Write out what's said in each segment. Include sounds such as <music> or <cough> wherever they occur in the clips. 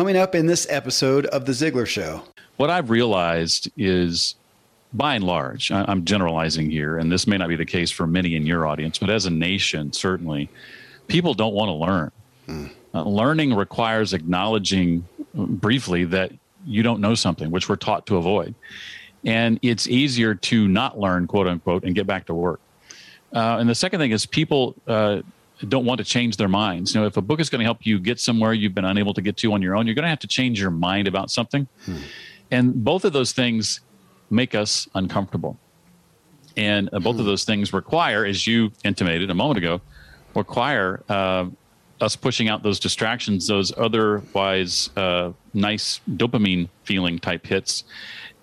coming up in this episode of The Ziglar Show. What I've realized is by and large, I'm generalizing here, and this may not be the case for many in your audience, but as a nation, certainly, people don't want to learn. Hmm. Uh, learning requires acknowledging briefly that you don't know something, which we're taught to avoid. And it's easier to not learn, quote unquote, and get back to work. Uh, and the second thing is people uh, don't want to change their minds. You know, if a book is going to help you get somewhere you've been unable to get to on your own, you're going to have to change your mind about something. Hmm. And both of those things make us uncomfortable. And uh, both hmm. of those things require, as you intimated a moment ago, require uh, us pushing out those distractions, those otherwise uh, nice dopamine feeling type hits,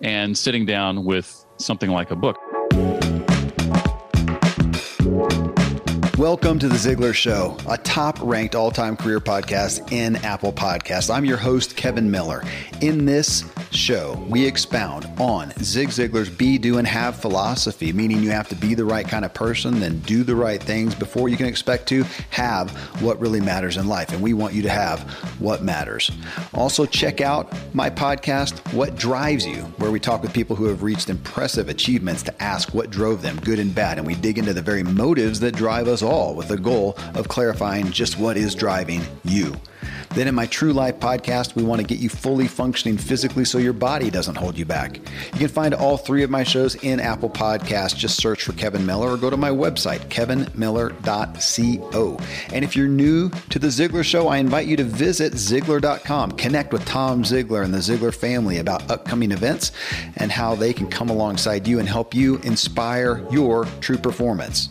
and sitting down with something like a book. Welcome to the Ziglar Show, a top ranked all time career podcast in Apple Podcasts. I'm your host, Kevin Miller. In this show, we expound on Zig Ziglar's be, do, and have philosophy, meaning you have to be the right kind of person, then do the right things before you can expect to have what really matters in life. And we want you to have what matters. Also, check out my podcast, What Drives You, where we talk with people who have reached impressive achievements to ask what drove them, good and bad. And we dig into the very motives that drive us all with the goal of clarifying just what is driving you. Then in my True Life podcast, we want to get you fully functioning physically so your body doesn't hold you back. You can find all three of my shows in Apple Podcasts. Just search for Kevin Miller or go to my website, kevinmiller.co. And if you're new to the Ziglar Show, I invite you to visit Ziglar.com. Connect with Tom Ziglar and the Ziglar family about upcoming events and how they can come alongside you and help you inspire your true performance.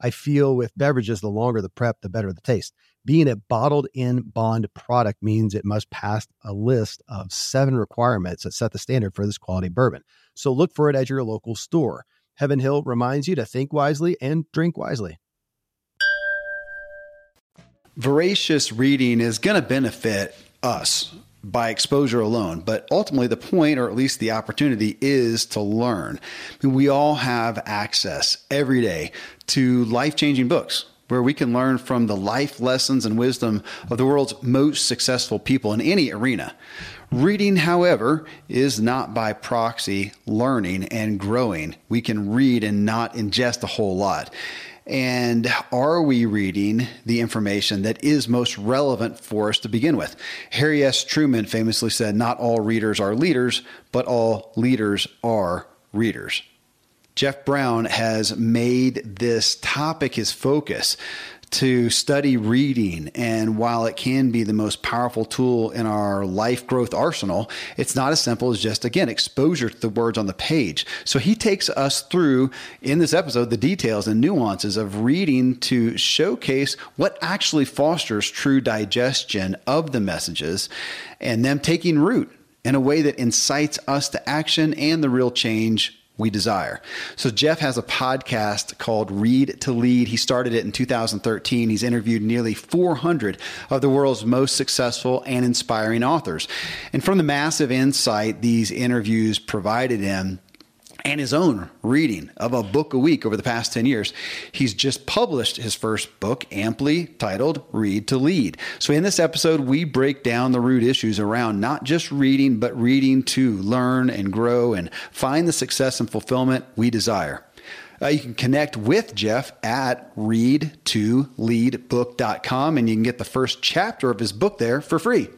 I feel with beverages, the longer the prep, the better the taste. Being a bottled in bond product means it must pass a list of seven requirements that set the standard for this quality bourbon. So look for it at your local store. Heaven Hill reminds you to think wisely and drink wisely. Voracious reading is going to benefit us by exposure alone, but ultimately the point, or at least the opportunity, is to learn. we all have access every day to life changing books where we can learn from the life lessons and wisdom of the world's most successful people in any arena. Reading, however, is not by proxy learning and growing. We can read and not ingest a whole lot. And are we reading the information that is most relevant for us to begin with? Harry S. Truman famously said, Not all readers are leaders, but all leaders are readers. Jeff Brown has made this topic his focus to study reading. And while it can be the most powerful tool in our life growth arsenal, it's not as simple as just, again, exposure to the words on the page. So he takes us through in this episode the details and nuances of reading to showcase what actually fosters true digestion of the messages and them taking root in a way that incites us to action and the real change we desire. So Jeff has a podcast called Read to Lead. He started it in 2013. He's interviewed nearly 400 of the world's most successful and inspiring authors. And from the massive insight these interviews provided him, and his own reading of a book a week over the past 10 years. He's just published his first book, amply titled Read to Lead. So, in this episode, we break down the root issues around not just reading, but reading to learn and grow and find the success and fulfillment we desire. Uh, you can connect with Jeff at readtoleadbook.com and you can get the first chapter of his book there for free.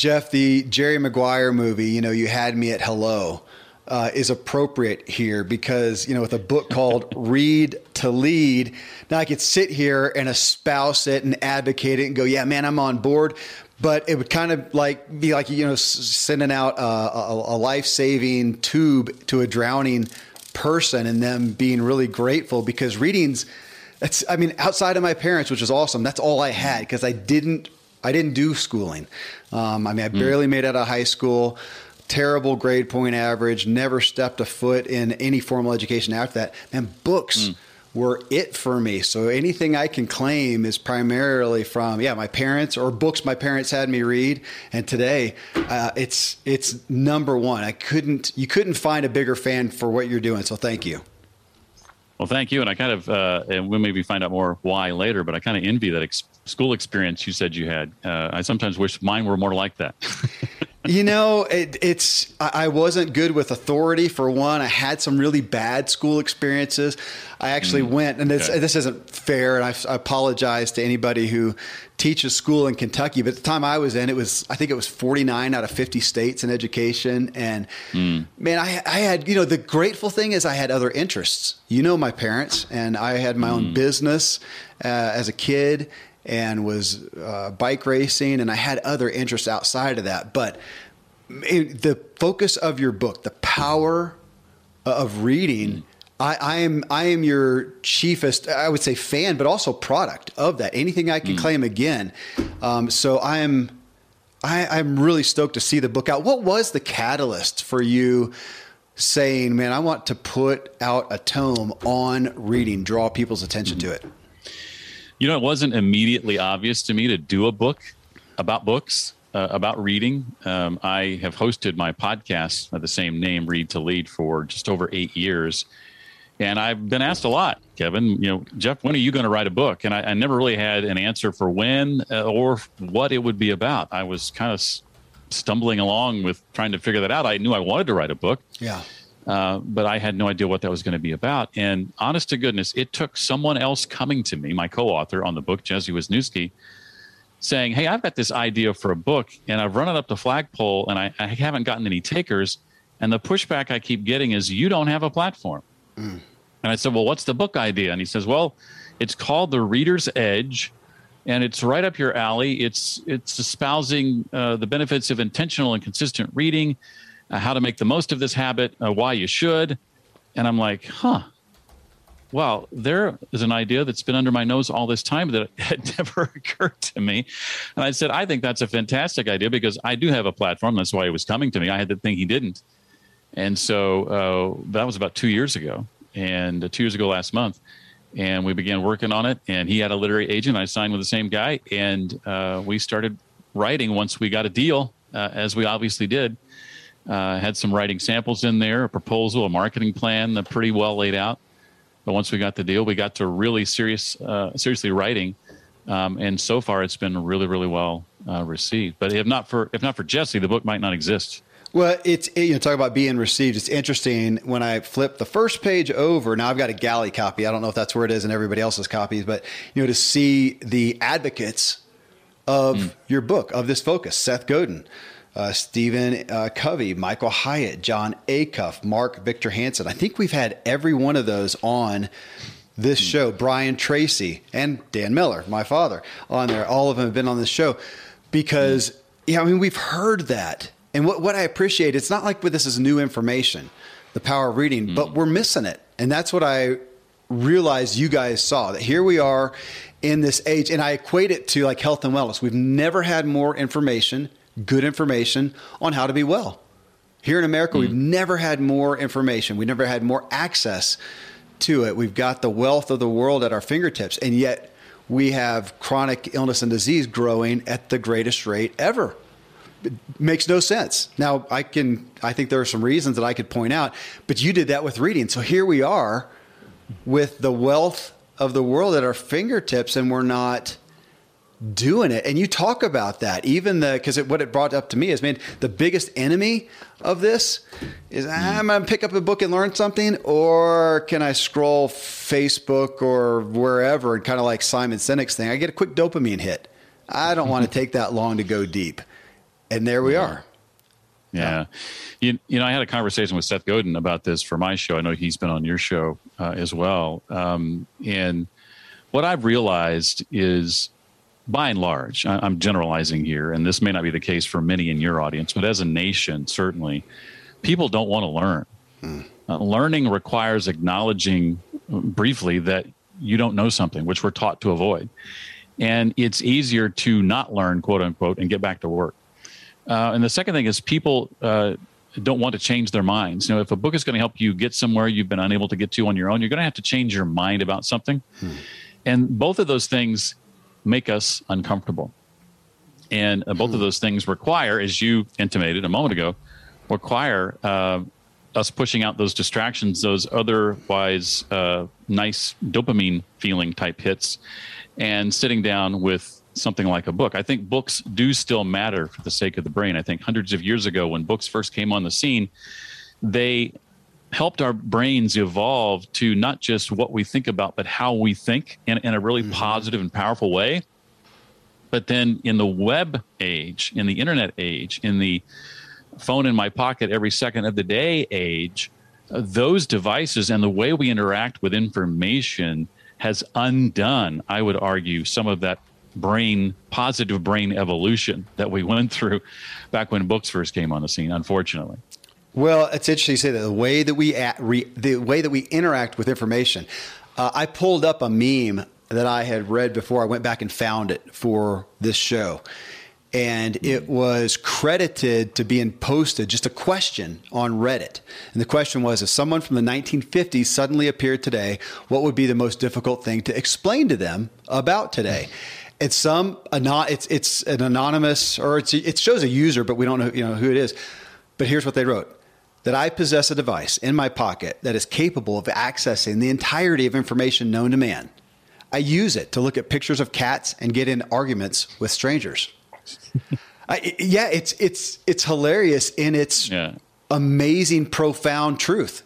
Jeff, the Jerry Maguire movie, you know, you had me at hello. uh, is appropriate here because you know with a book <laughs> called Read to Lead, now I could sit here and espouse it and advocate it and go, yeah, man, I'm on board. But it would kind of like be like you know sending out a, a, a life saving tube to a drowning person and them being really grateful because readings. That's I mean outside of my parents, which is awesome. That's all I had because I didn't I didn't do schooling. Um, I mean I barely mm. made it out of high school terrible grade point average, never stepped a foot in any formal education after that. And books mm. were it for me. So anything I can claim is primarily from yeah my parents or books my parents had me read. And today, uh, it's it's number one. I couldn't you couldn't find a bigger fan for what you're doing. So thank you. Well, thank you. And I kind of, uh, and we'll maybe find out more why later, but I kind of envy that ex- school experience you said you had. Uh, I sometimes wish mine were more like that. <laughs> you know, it, it's I wasn't good with authority for one. I had some really bad school experiences. I actually mm, went, and this okay. this isn't fair, and I, I, apologize to anybody who teaches school in Kentucky. But the time I was in, it was I think it was 49 out of 50 states in education, and mm. man, I, I had you know the grateful thing is I had other interests. You know, my parents, and I had my mm. own business uh, as a kid and was uh, bike racing, and I had other interests outside of that. But the focus of your book, the power of reading. Mm. I, I, am I am your chiefest, I would say, fan, but also product of that. Anything I can mm. claim again. Um, so I am I, I'm really stoked to see the book out. What was the catalyst for you saying, "Man, I want to put out a tome on reading, draw people's attention mm. to it"? You know, it wasn't immediately obvious to me to do a book about books, uh, about reading. Um, I have hosted my podcast of the same name, Read to Lead, for just over eight years. And I've been asked a lot, Kevin, you know, Jeff, when are you going to write a book? And I, I, never really had an answer for when uh, or what it would be about. I was kind of stumbling along with trying to figure that out. I knew I wanted to write a book. Yeah. Uh, but I had no idea what that was going to be about. And honest to goodness, it took someone else coming to me, my co-author on the book, Jesse Wisniewski, saying, "Hey, I've got this idea for a book, and I've run it up the flagpole, and I, I haven't gotten any takers. And the pushback I keep getting is, you don't have a platform." Mm. And I said, "Well, what's the book idea?" And he says, "Well, it's called The Reader's Edge." And it's right up your alley. It's it's espousing uh, the benefits of intentional and consistent reading, uh, how to make the most of this habit, uh, why you should. And I'm like, huh, well, there is an idea that's been under my nose all this time that <laughs> had never <laughs> occurred to me. And I said, I think that's a fantastic idea because I do have a platform. That's why he was coming to me. I had the thing he didn't. And so uh, that was about two years ago, and uh, two years ago last month. And we began working on it. And he had a literary agent. I signed with the same guy. And uh, we started writing once we got a deal, uh, as we obviously did. Uh, had some writing samples in there, a proposal, a marketing plan, uh, pretty well laid out. But once we got the deal, we got to really serious, uh, seriously writing, um, and so far it's been really, really well uh, received. But if not for if not for Jesse, the book might not exist. Well, it's you know talk about being received. It's interesting when I flip the first page over. Now I've got a galley copy. I don't know if that's where it is in everybody else's copies, but you know to see the advocates of mm. your book of this focus, Seth Godin uh, Stephen uh, Covey, Michael Hyatt, Jon Acuff, Mark Victor Hansen. I think we've had every one of those on this show. Brian Tracy and Dan Miller, my father, on there. All of them have been on this show because, yeah, I mean, we've heard that. And what, what I appreciate, it's not like this is new information, the power of reading, mm. but we're missing it. And that's what I realized you guys saw that here we are in this age. And I equate it to like health and wellness. We've never had more information good information on how to be well. Here in America, mm. we've never had more information. We've never had more access to it. We've got the wealth of the world at our fingertips, and yet we have chronic illness and disease growing at the greatest rate ever. It makes no sense. Now, I can I think there are some reasons that I could point out, but you did that with reading. So here we are with the wealth of the world at our fingertips and we're not doing it. And you talk about that, even the because what it brought up to me is, man, the biggest enemy of this is mm. I'm gonna pick up a book and learn something, or can I scroll Facebook or wherever and kind of like Simon Sinek's thing, I get a quick dopamine hit. I don't want to <laughs> take that long to go deep. And there we are. Yeah. You, you know, I had a conversation with Seth Godin about this for my show. I know he's been on your show uh, as well. Um, and what I've realized is by and large, I, I'm generalizing here, and this may not be the case for many in your audience, but as a nation, certainly, people don't want to learn. Hmm. Uh, learning requires acknowledging briefly that you don't know something, which we're taught to avoid. And it's easier to not learn, quote unquote, and get back to work. Uh, and the second thing is people uh, don't want to change their minds. You know, if a book is going to help you get somewhere you've been unable to get to on your own, you're going to have to change your mind about something. Hmm. And both of those things make us uncomfortable. And uh, both hmm. of those things require, as you intimated a moment ago, require uh, us pushing out those distractions, those otherwise uh, nice dopamine feeling type hits, and sitting down with something like a book. I think books do still matter for the sake of the brain. I think hundreds of years ago, when books first came on the scene, they helped our brains evolve to not just what we think about, but how we think in, in a really mm-hmm. positive and powerful way. But then in the web age, in the internet age, in the phone in my pocket every second of the day age, those devices and the way we interact with information has undone, I would argue, some of that brain, positive brain evolution that we went through back when books first came on the scene, unfortunately. Well, it's interesting you say that the way that we at, re, the way that we interact with information. Uh, I pulled up a meme that I had read before I went back and found it for this show, and it was credited to being posted just a question on Reddit. And the question was if someone from the 1950s suddenly appeared today, what would be the most difficult thing to explain to them about today? It's some it's it's an anonymous or it's it shows a user, but we don't know you know who it is. But here's what they wrote that I possess a device in my pocket that is capable of accessing the entirety of information known to man. I use it to look at pictures of cats and get in arguments with strangers. <laughs> I, yeah, it's it's it's hilarious in its yeah. amazing, profound truth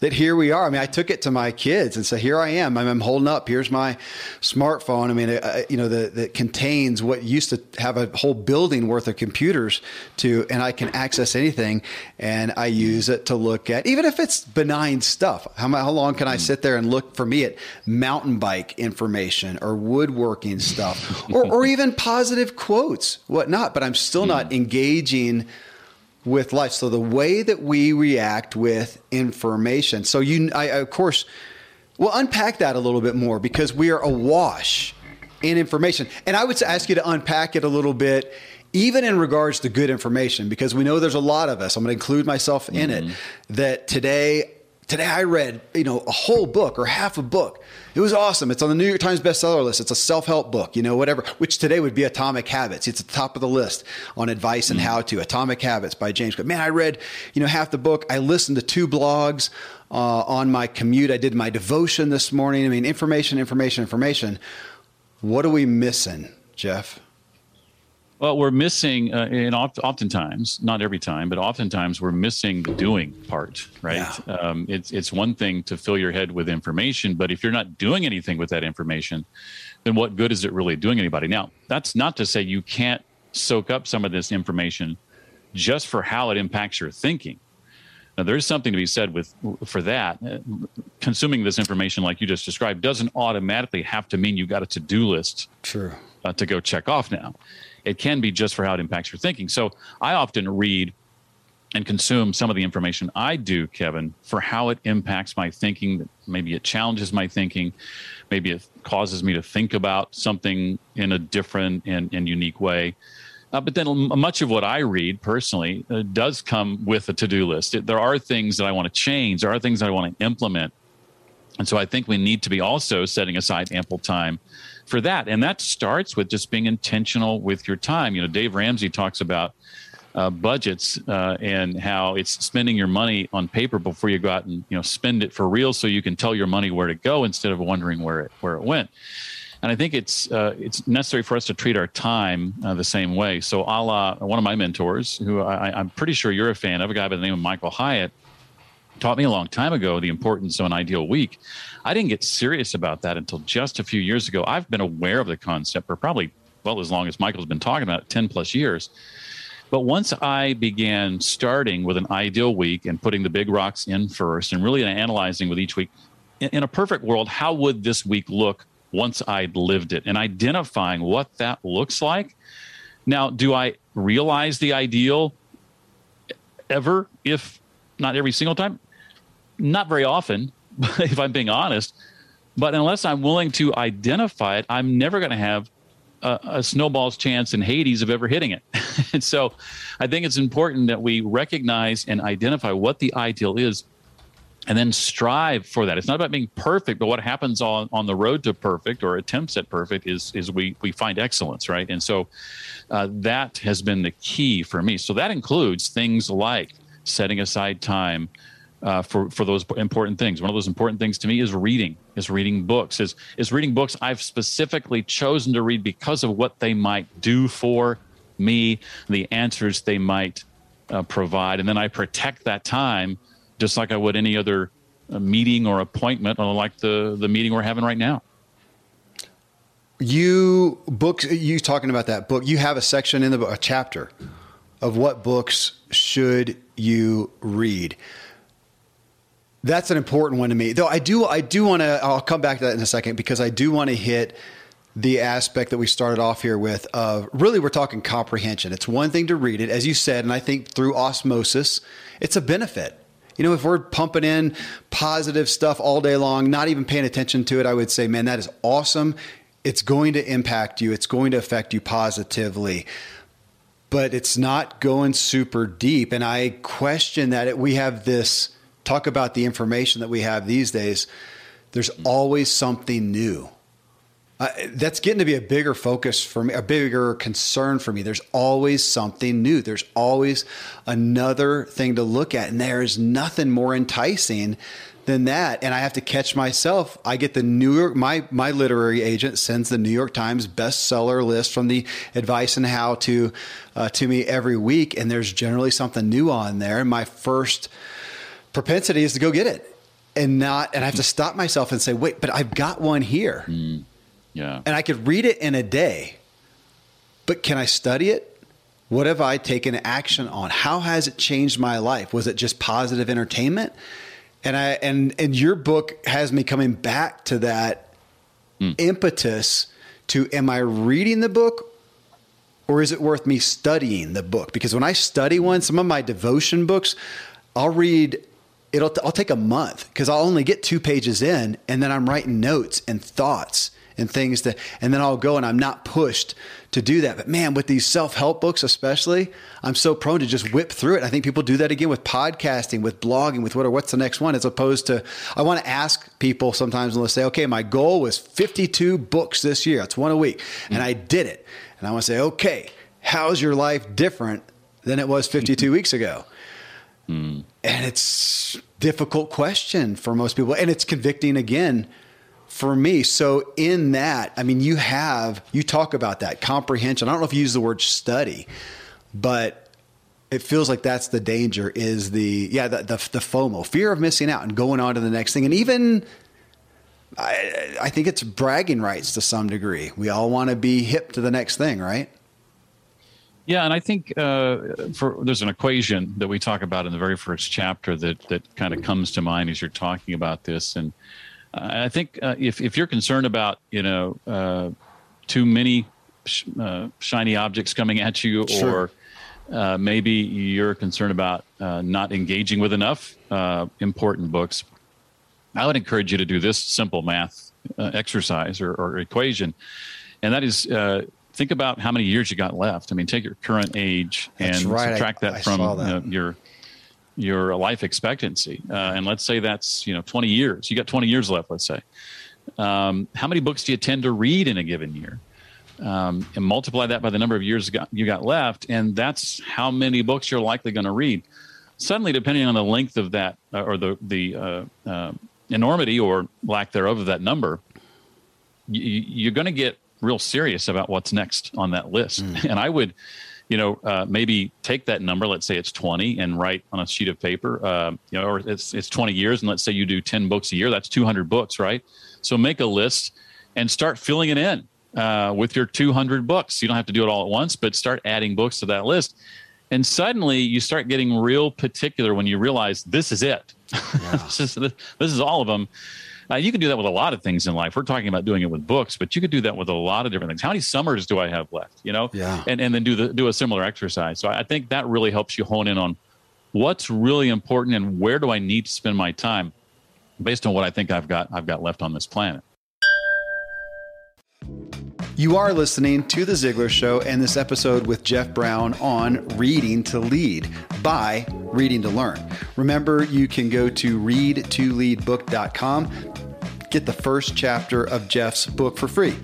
that here we are. I mean, I took it to my kids and said, "Here I am. I'm, I'm holding up. Here's my smartphone. I mean, uh, you know, that, that contains what used to have a whole building worth of computers to, and I can access anything, and I use it to look at, even if it's benign stuff. How, how long can I hmm. sit there and look for me at mountain bike information or woodworking stuff, or, or even positive quotes, whatnot? But I'm still not hmm. engaging." With life. So the way that we react with information. So you, I, of course, we'll unpack that a little bit more because we are awash in information. And I would ask you to unpack it a little bit, even in regards to good information, because we know there's a lot of us. I'm going to include myself in mm-hmm. it. That today, today I read, you know, a whole book or half a book it was awesome. It's on the New York Times bestseller list. It's a self help book, you know, whatever, which today would be Atomic Habits. It's at the top of the list on advice and mm-hmm. how to. Atomic Habits by James Clear. Man, I read, you know, half the book. I listened to two blogs uh, on my commute. I did my devotion this morning. I mean, information, information, information. What are we missing, Jeff? Well, we're missing, uh, and oft, oftentimes, not every time, but oftentimes we're missing the doing part, right? Yeah. Um, it's it's one thing to fill your head with information, but if you're not doing anything with that information, then what good is it really doing anybody? Now, that's not to say you can't soak up some of this information just for how it impacts your thinking. Now, there's something to be said with for that. Uh, consuming this information, like you just described, doesn't automatically have to mean you got a to-do list. True. Uh, to go check off now it can be just for how it impacts your thinking. So I often read and consume some of the information I do, Kevin, for how it impacts my thinking. Maybe it challenges my thinking. Maybe it causes me to think about something in a different and, and unique way. Uh, but then much of what I read personally uh, does come with a to do list. It, there are things that I want to change, there are things that I want to implement. And so I think we need to be also setting aside ample time for that. And that starts with just being intentional with your time. You know, Dave Ramsey talks about uh, budgets uh, and how it's spending your money on paper before you go out and you know spend it for real, so you can tell your money where to go instead of wondering where it where it went. And I think it's uh, it's necessary for us to treat our time uh, the same way. So, a la one of my mentors, who I, I'm pretty sure you're a fan of, a guy by the name of Michael Hyatt, taught me a long time ago the importance of an ideal week. I didn't get serious about that until just a few years ago. I've been aware of the concept for probably, well, as long as Michael's been talking about it, 10 plus years. But once I began starting with an ideal week and putting the big rocks in first and really analyzing with each week, in, a perfect world, how would this week look once I'd lived it and identifying what that looks like? Now, do I realize the ideal ever, if not every single time? Not very often, <laughs> if I'm being honest. But unless I'm willing to identify it, I'm never going to have a, a, snowball's chance in Hades of ever hitting it. <laughs> and so I think it's important that we recognize and identify what the ideal is and then strive for that. It's not about being perfect, but what happens on, on the road to perfect or attempts at perfect is, is we, we find excellence, right? And so uh, that has been the key for me. So that includes things like setting aside time uh, for for those important things. One of those important things to me is reading. Is reading books. Is is reading books I've specifically chosen to read because of what they might do for me, the answers they might uh, provide, and then I protect that time just like I would any other uh, meeting or appointment, or like the the meeting we're having right now. You books. You talking about that book? You have a section in the a chapter of what books should you read that's an important one to me. Though I do I do want to I'll come back to that in a second because I do want to hit the aspect that we started off here with of really we're talking comprehension. It's one thing to read it as you said and I think through osmosis it's a benefit. You know, if we're pumping in positive stuff all day long, not even paying attention to it, I would say, man, that is awesome. It's going to impact you. It's going to affect you positively but it's not going super deep. And I question that it, we have this talk about the information that we have these days, there's always something new. Uh, that's getting to be a bigger focus for me, a bigger concern for me. There's always something new. There's always another thing to look at. And there is nothing more enticing than that. And I have to catch myself. I get the New York, my, my literary agent sends the New York Times bestseller list from the advice and how to uh, to me every week. And there's generally something new on there. And my first propensity is to go get it and not and I have to stop myself and say, wait, but I've got one here. Mm, yeah. And I could read it in a day. But can I study it? What have I taken action on? How has it changed my life? Was it just positive entertainment? And I and and your book has me coming back to that mm. impetus to am I reading the book or is it worth me studying the book? Because when I study one, some of my devotion books, I'll read it'll I'll take a month because I'll only get two pages in, and then I'm writing notes and thoughts and things that, and then I'll go and I'm not pushed to do that. But man, with these self help books, especially, I'm so prone to just whip through it. I think people do that again with podcasting, with blogging, with what or what's the next one, as opposed to I want to ask people sometimes and they'll say, okay, my goal was 52 books this year. That's one a week, mm-hmm. and I did it. And I want to say, okay, how's your life different than it was 52 <laughs> weeks ago? Mm. And it's difficult question for most people, and it's convicting again for me. So in that, I mean, you have you talk about that comprehension. I don't know if you use the word study, but it feels like that's the danger. Is the yeah the the, the FOMO, fear of missing out and going on to the next thing, and even. I, I think it's bragging rights to some degree. We all want to be hip to the next thing, right? Yeah, and I think uh, for there's an equation that we talk about in the very first chapter that that kind of comes to mind as you're talking about this, and uh, I think uh, if if you're concerned about you know uh, too many sh- uh, shiny objects coming at you, sure. or uh, maybe you're concerned about not engaging with enough important books, I would encourage you to do this simple math exercise or, or, equation, and that is think about how many years you got left. I mean, take your current age and right. subtract that I, I from that. You know, your your life expectancy, uh, and let's say that's you know 20 years. You got 20 years left. Let's say. Um, how many books do you tend to read in a given year? Um, and multiply that by the number of years you got left, and that's how many books you're likely going to read. Suddenly, depending on the length of that uh, or the the uh, uh enormity or lack thereof of that number, you, you're going to get real serious about what's next on that list. Mm. And I would, you know, uh, maybe take that number, let's say it's 20, and write on a sheet of paper, uh, you know, or it's, it's 20 years, and let's say you do 10 books a year, that's 200 books, right? So make a list and start filling it in uh, with your 200 books. You don't have to do it all at once, but start adding books to that list. And suddenly you start getting real particular when you realize this is it. Yeah. <laughs> this, is, this is all of them. You can do that with a lot of things in life. We're talking about doing it with books, but you could do that with a lot of different things. How many summers do I have left? You know, yeah. and and then do the do a similar exercise. So I think that really helps you hone in on what's really important and where do I need to spend my time based on what I think I've got I've got left on this planet. You are listening to The Ziglar Show and this episode with Jeff Brown on Reading to Lead by Reading to Learn. Remember, you can go to readtoleadbook.com, get the first chapter of Jeff's book for free.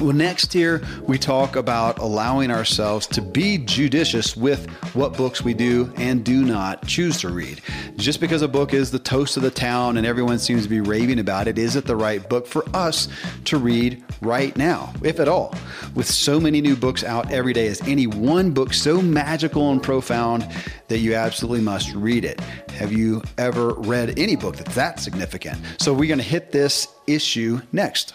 Well, next here, we talk about allowing ourselves to be judicious with what books we do and do not choose to read. Just because a book is the toast of the town and everyone seems to be raving about it, is it the right book for us to read right now, if at all? With so many new books out every day, is any one book so magical and profound that you absolutely must read it? Have you ever read any book that's that significant? So, we're going to hit this issue next.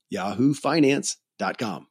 yahoofinance.com.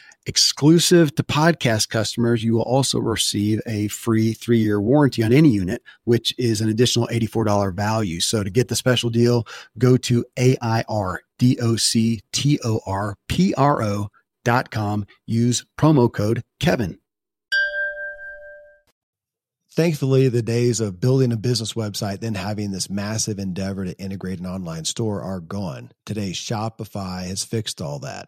Exclusive to podcast customers, you will also receive a free three year warranty on any unit, which is an additional $84 value. So to get the special deal, go to A-I-R-D-O-C-T-O-R-P-R-O.com. Use promo code Kevin. Thankfully, the days of building a business website, then having this massive endeavor to integrate an online store are gone. Today, Shopify has fixed all that.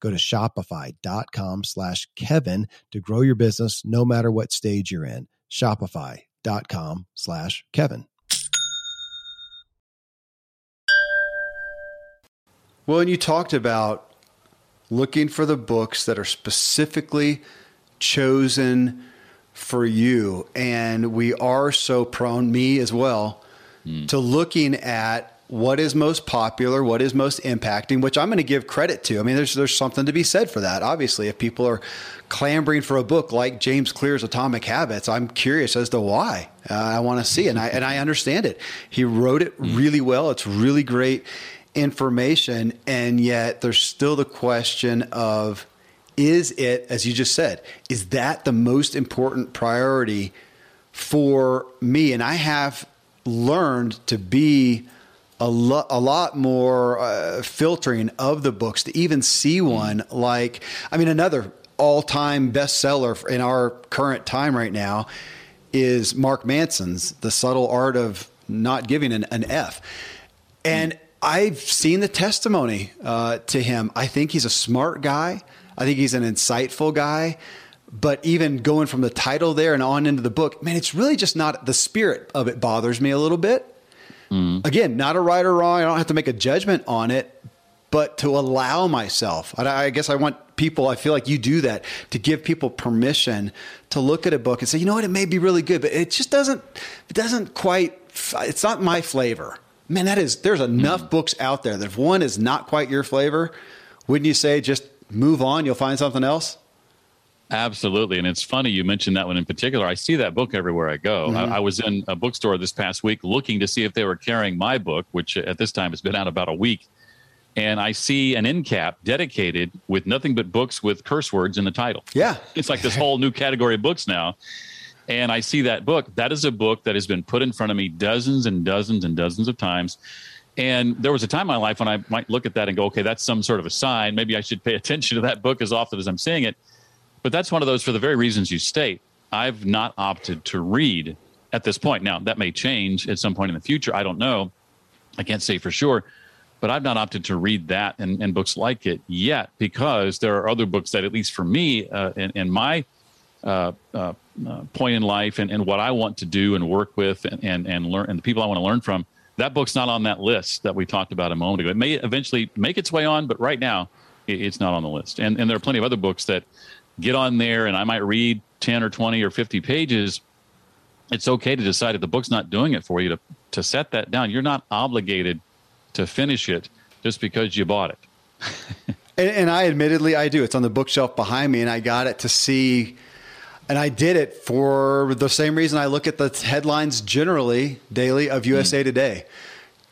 Go to shopify.com slash Kevin to grow your business no matter what stage you're in. Shopify.com slash Kevin. Well, and you talked about looking for the books that are specifically chosen for you. And we are so prone, me as well, mm. to looking at what is most popular, what is most impacting, which I'm going to give credit to. I mean, there's there's something to be said for that. Obviously, if people are clamoring for a book like James Clear's Atomic Habits, I'm curious as to why. Uh, I want to see, and I and I understand it. He wrote it really well. It's really great information, and yet there's still the question of is it, as you just said, is that the most important priority for me? And I have learned to be a, lo- a lot more uh, filtering of the books to even see one like, I mean, another all time bestseller in our current time right now is Mark Manson's The Subtle Art of Not Giving an, an F. And I've seen the testimony uh, to him. I think he's a smart guy. I think he's an insightful guy. But even going from the title there and on into the book, man, it's really just not the spirit of it bothers me a little bit. Mm. Again, not a right or wrong. I don't have to make a judgment on it, but to allow myself. I guess I want people, I feel like you do that, to give people permission to look at a book and say, you know what, it may be really good, but it just doesn't, it doesn't quite, it's not my flavor. Man, that is, there's enough mm. books out there that if one is not quite your flavor, wouldn't you say just move on, you'll find something else? Absolutely. And it's funny you mentioned that one in particular. I see that book everywhere I go. Mm-hmm. I, I, was in a bookstore this past week looking to see if they were carrying my book, which at this time has been out about a week. And I see an end cap dedicated with nothing but books with curse words in the title. Yeah. It's like this <laughs> whole new category of books now. And I see that book. That is a book that has been put in front of me dozens and dozens and dozens of times. And there was a time in my life when I might look at that and go, okay, that's some sort of a sign. Maybe I should pay attention to that book as often as I'm seeing it. But that's one of those for the very reasons you state. I've not opted to read at this point. Now, that may change at some point in the future. I don't know. I can't say for sure. But I've not opted to read that and, and books like it yet because there are other books that, at least for me, uh, in, in, my uh, uh, uh, point in life and, and what I want to do and work with and, and, and learn and the people I want to learn from, that book's not on that list that we talked about a moment ago. It may eventually make its way on, but right now it's not on the list. And, and there are plenty of other books that get on there and I might read 10 or 20 or 50 pages. It's okay to decide if the book's not doing it for you to, to set that down. You're not obligated to finish it just because you bought it. <laughs> and, and I admittedly, I do. It's on the bookshelf behind me and I got it to see and I did it for the same reason I look at the headlines generally daily of USA mm. Today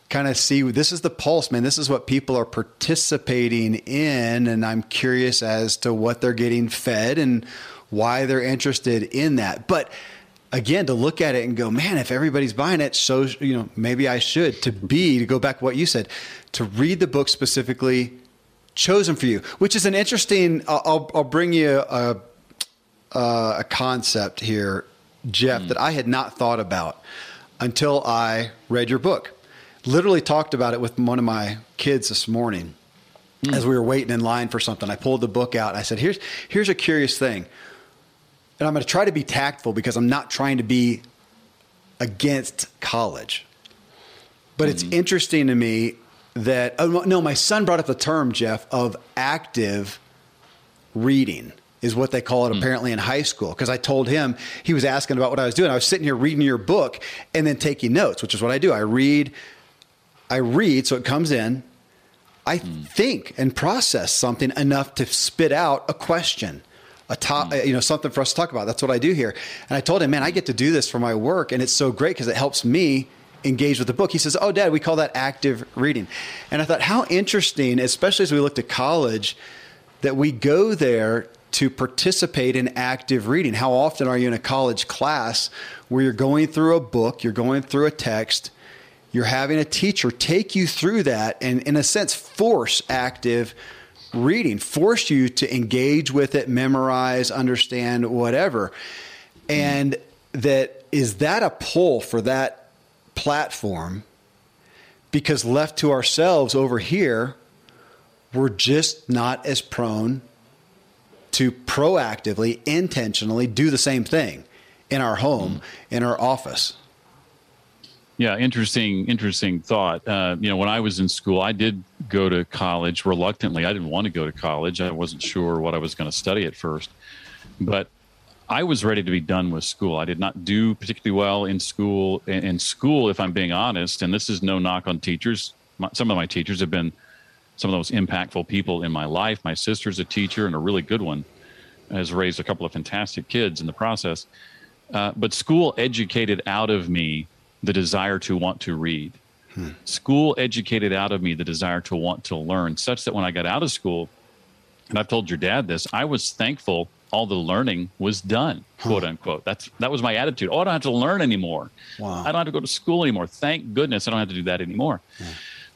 kind of see this is the pulse, man. This is what people are participating in. And I'm curious as to what they're getting fed and why they're interested in that. But again, to look at it and go, man, if everybody's buying it, so, you know, maybe I should. To be, to go back to what you said, to read the book specifically chosen for you, which is an interesting, I'll, I'll bring you a, a, a concept here, Jeff, mm. that I had not thought about until I read your book literally talked about it with one of my kids this morning mm. as we were waiting in line for something. I pulled the book out and I said, "Here's here's a curious thing." And I'm going to try to be tactful because I'm not trying to be against college. But mm. it's hmm. interesting to me that oh no, my son brought up the term Jeff of active reading is what they call it mm. apparently in high school. Because I told him he was asking about what I was doing. I was sitting here reading your book and then taking notes, which is what I do. I read, I read, so it comes in. I mm. think and process something enough to spit out a question, a top, mm. you know, something for us to talk about. That's what I do here. And I told him, man, I get to do this for my work, and it's so great because it helps me engage with the book. He says, "Oh, Dad, we call that active reading." And I thought, how interesting, especially as we look to college, that we go there to participate in active reading. How often are you in a college class where you're going through a book, you're going through a text, you're having a teacher take you through that and, in a sense, force active reading, force you to engage with it, memorize, understand, whatever. And that is that a pull for that platform? Because left to ourselves over here, we're just not as prone to proactively, intentionally do the same thing in our home, in our office. Yeah, interesting, interesting thought. Uh, you know, when I was in school, I did go to college reluctantly. I didn't want to go to college. I wasn't sure what I was going to study at first, but I was ready to be done with school. I did not do particularly well in school. In school, if I'm being honest, and this is no knock on teachers. Some of my teachers have been some of the most impactful people in my life. My sister's a teacher and a really good one, has raised a couple of fantastic kids in the process. Uh, but school educated out of me the desire to want to read. Hmm. School educated out of me the desire to want to learn, such that when I got out of school, and I've told your dad this, I was thankful all the learning was done, huh. quote unquote. That's that was my attitude. Oh, I don't have to learn anymore. Wow. I don't have to go to school anymore. Thank goodness I don't have to do that anymore. Yeah.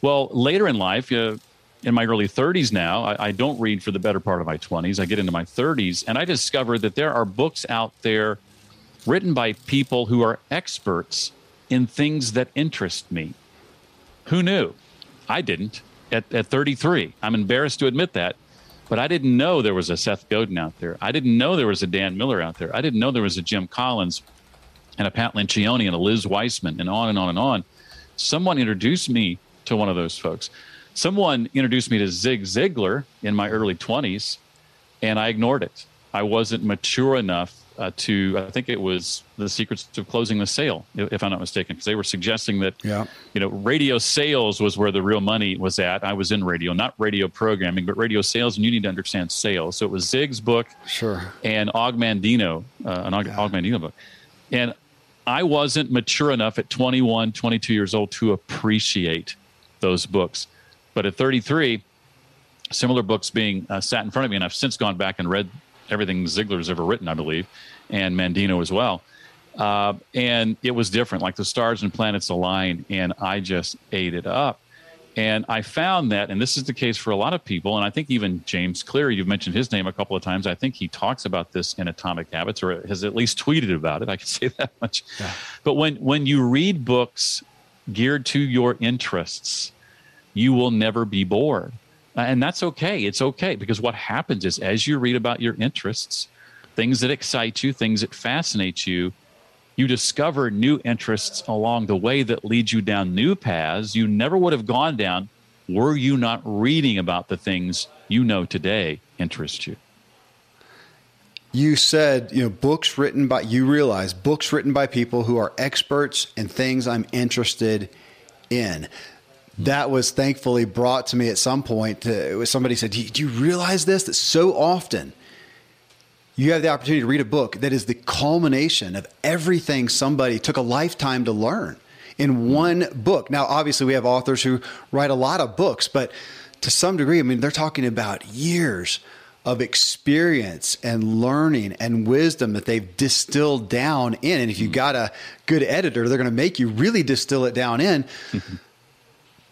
Well, later in life, uh, in my early 30s now, I, I don't read for the better part of my 20s. I get into my 30s, and I discover that there are books out there written by people who are experts in things that interest me. Who knew? I didn't at, at 33. I'm embarrassed to admit that, but I didn't know there was a Seth Godin out there. I didn't know there was a Dan Miller out there. I didn't know there was a Jim Collins and a Pat Lencioni and a Liz Wiseman and on and on and on. Someone introduced me to one of those folks. Someone introduced me to Zig Ziglar in my early 20s, and I ignored it. I wasn't mature enough uh, to I think it was the secrets of closing the sale, if I'm not mistaken, because they were suggesting that yeah. you know radio sales was where the real money was at. I was in radio, not radio programming, but radio sales, and you need to understand sales. So it was Zig's book, sure, and Og Mandino, uh, an Og, yeah. Book, and I wasn't mature enough at 21, 22 years old to appreciate those books, but at 33 similar books being uh, sat in front of me, and I've since gone back and read everything Ziglar's ever written, I believe, and Mandino as well. Uh, and it was different, like the stars and planets aligned, and I just ate it up. And I found that, and this is the case for a lot of people, and I think even James Clear, you've mentioned his name a couple of times. I think he talks about this in Atomic Habits, or has at least tweeted about it. I can <laughs> say that much. Yeah. But when when you read books geared to your interests, you will never be bored. And that's okay. It's okay because what happens is as you read about your interests, things that excite you, things that fascinate you, you discover new interests along the way that lead you down new paths you never would have gone down were you not reading about the things you know today interest you. You said, you know, books written by, you realize books written by people who are experts in things I'm interested in that was thankfully brought to me at some point. To, somebody said, do you, do you realize this? That so often you have the opportunity to read a book that is the culmination of everything somebody took a lifetime to learn in one book. Now, obviously, we have authors who write a lot of books, but to some degree, I mean, they're talking about years of experience and learning and wisdom that they've distilled down in. And if you've mm-hmm. got a good editor, they're going to make you really distill it down in. <laughs>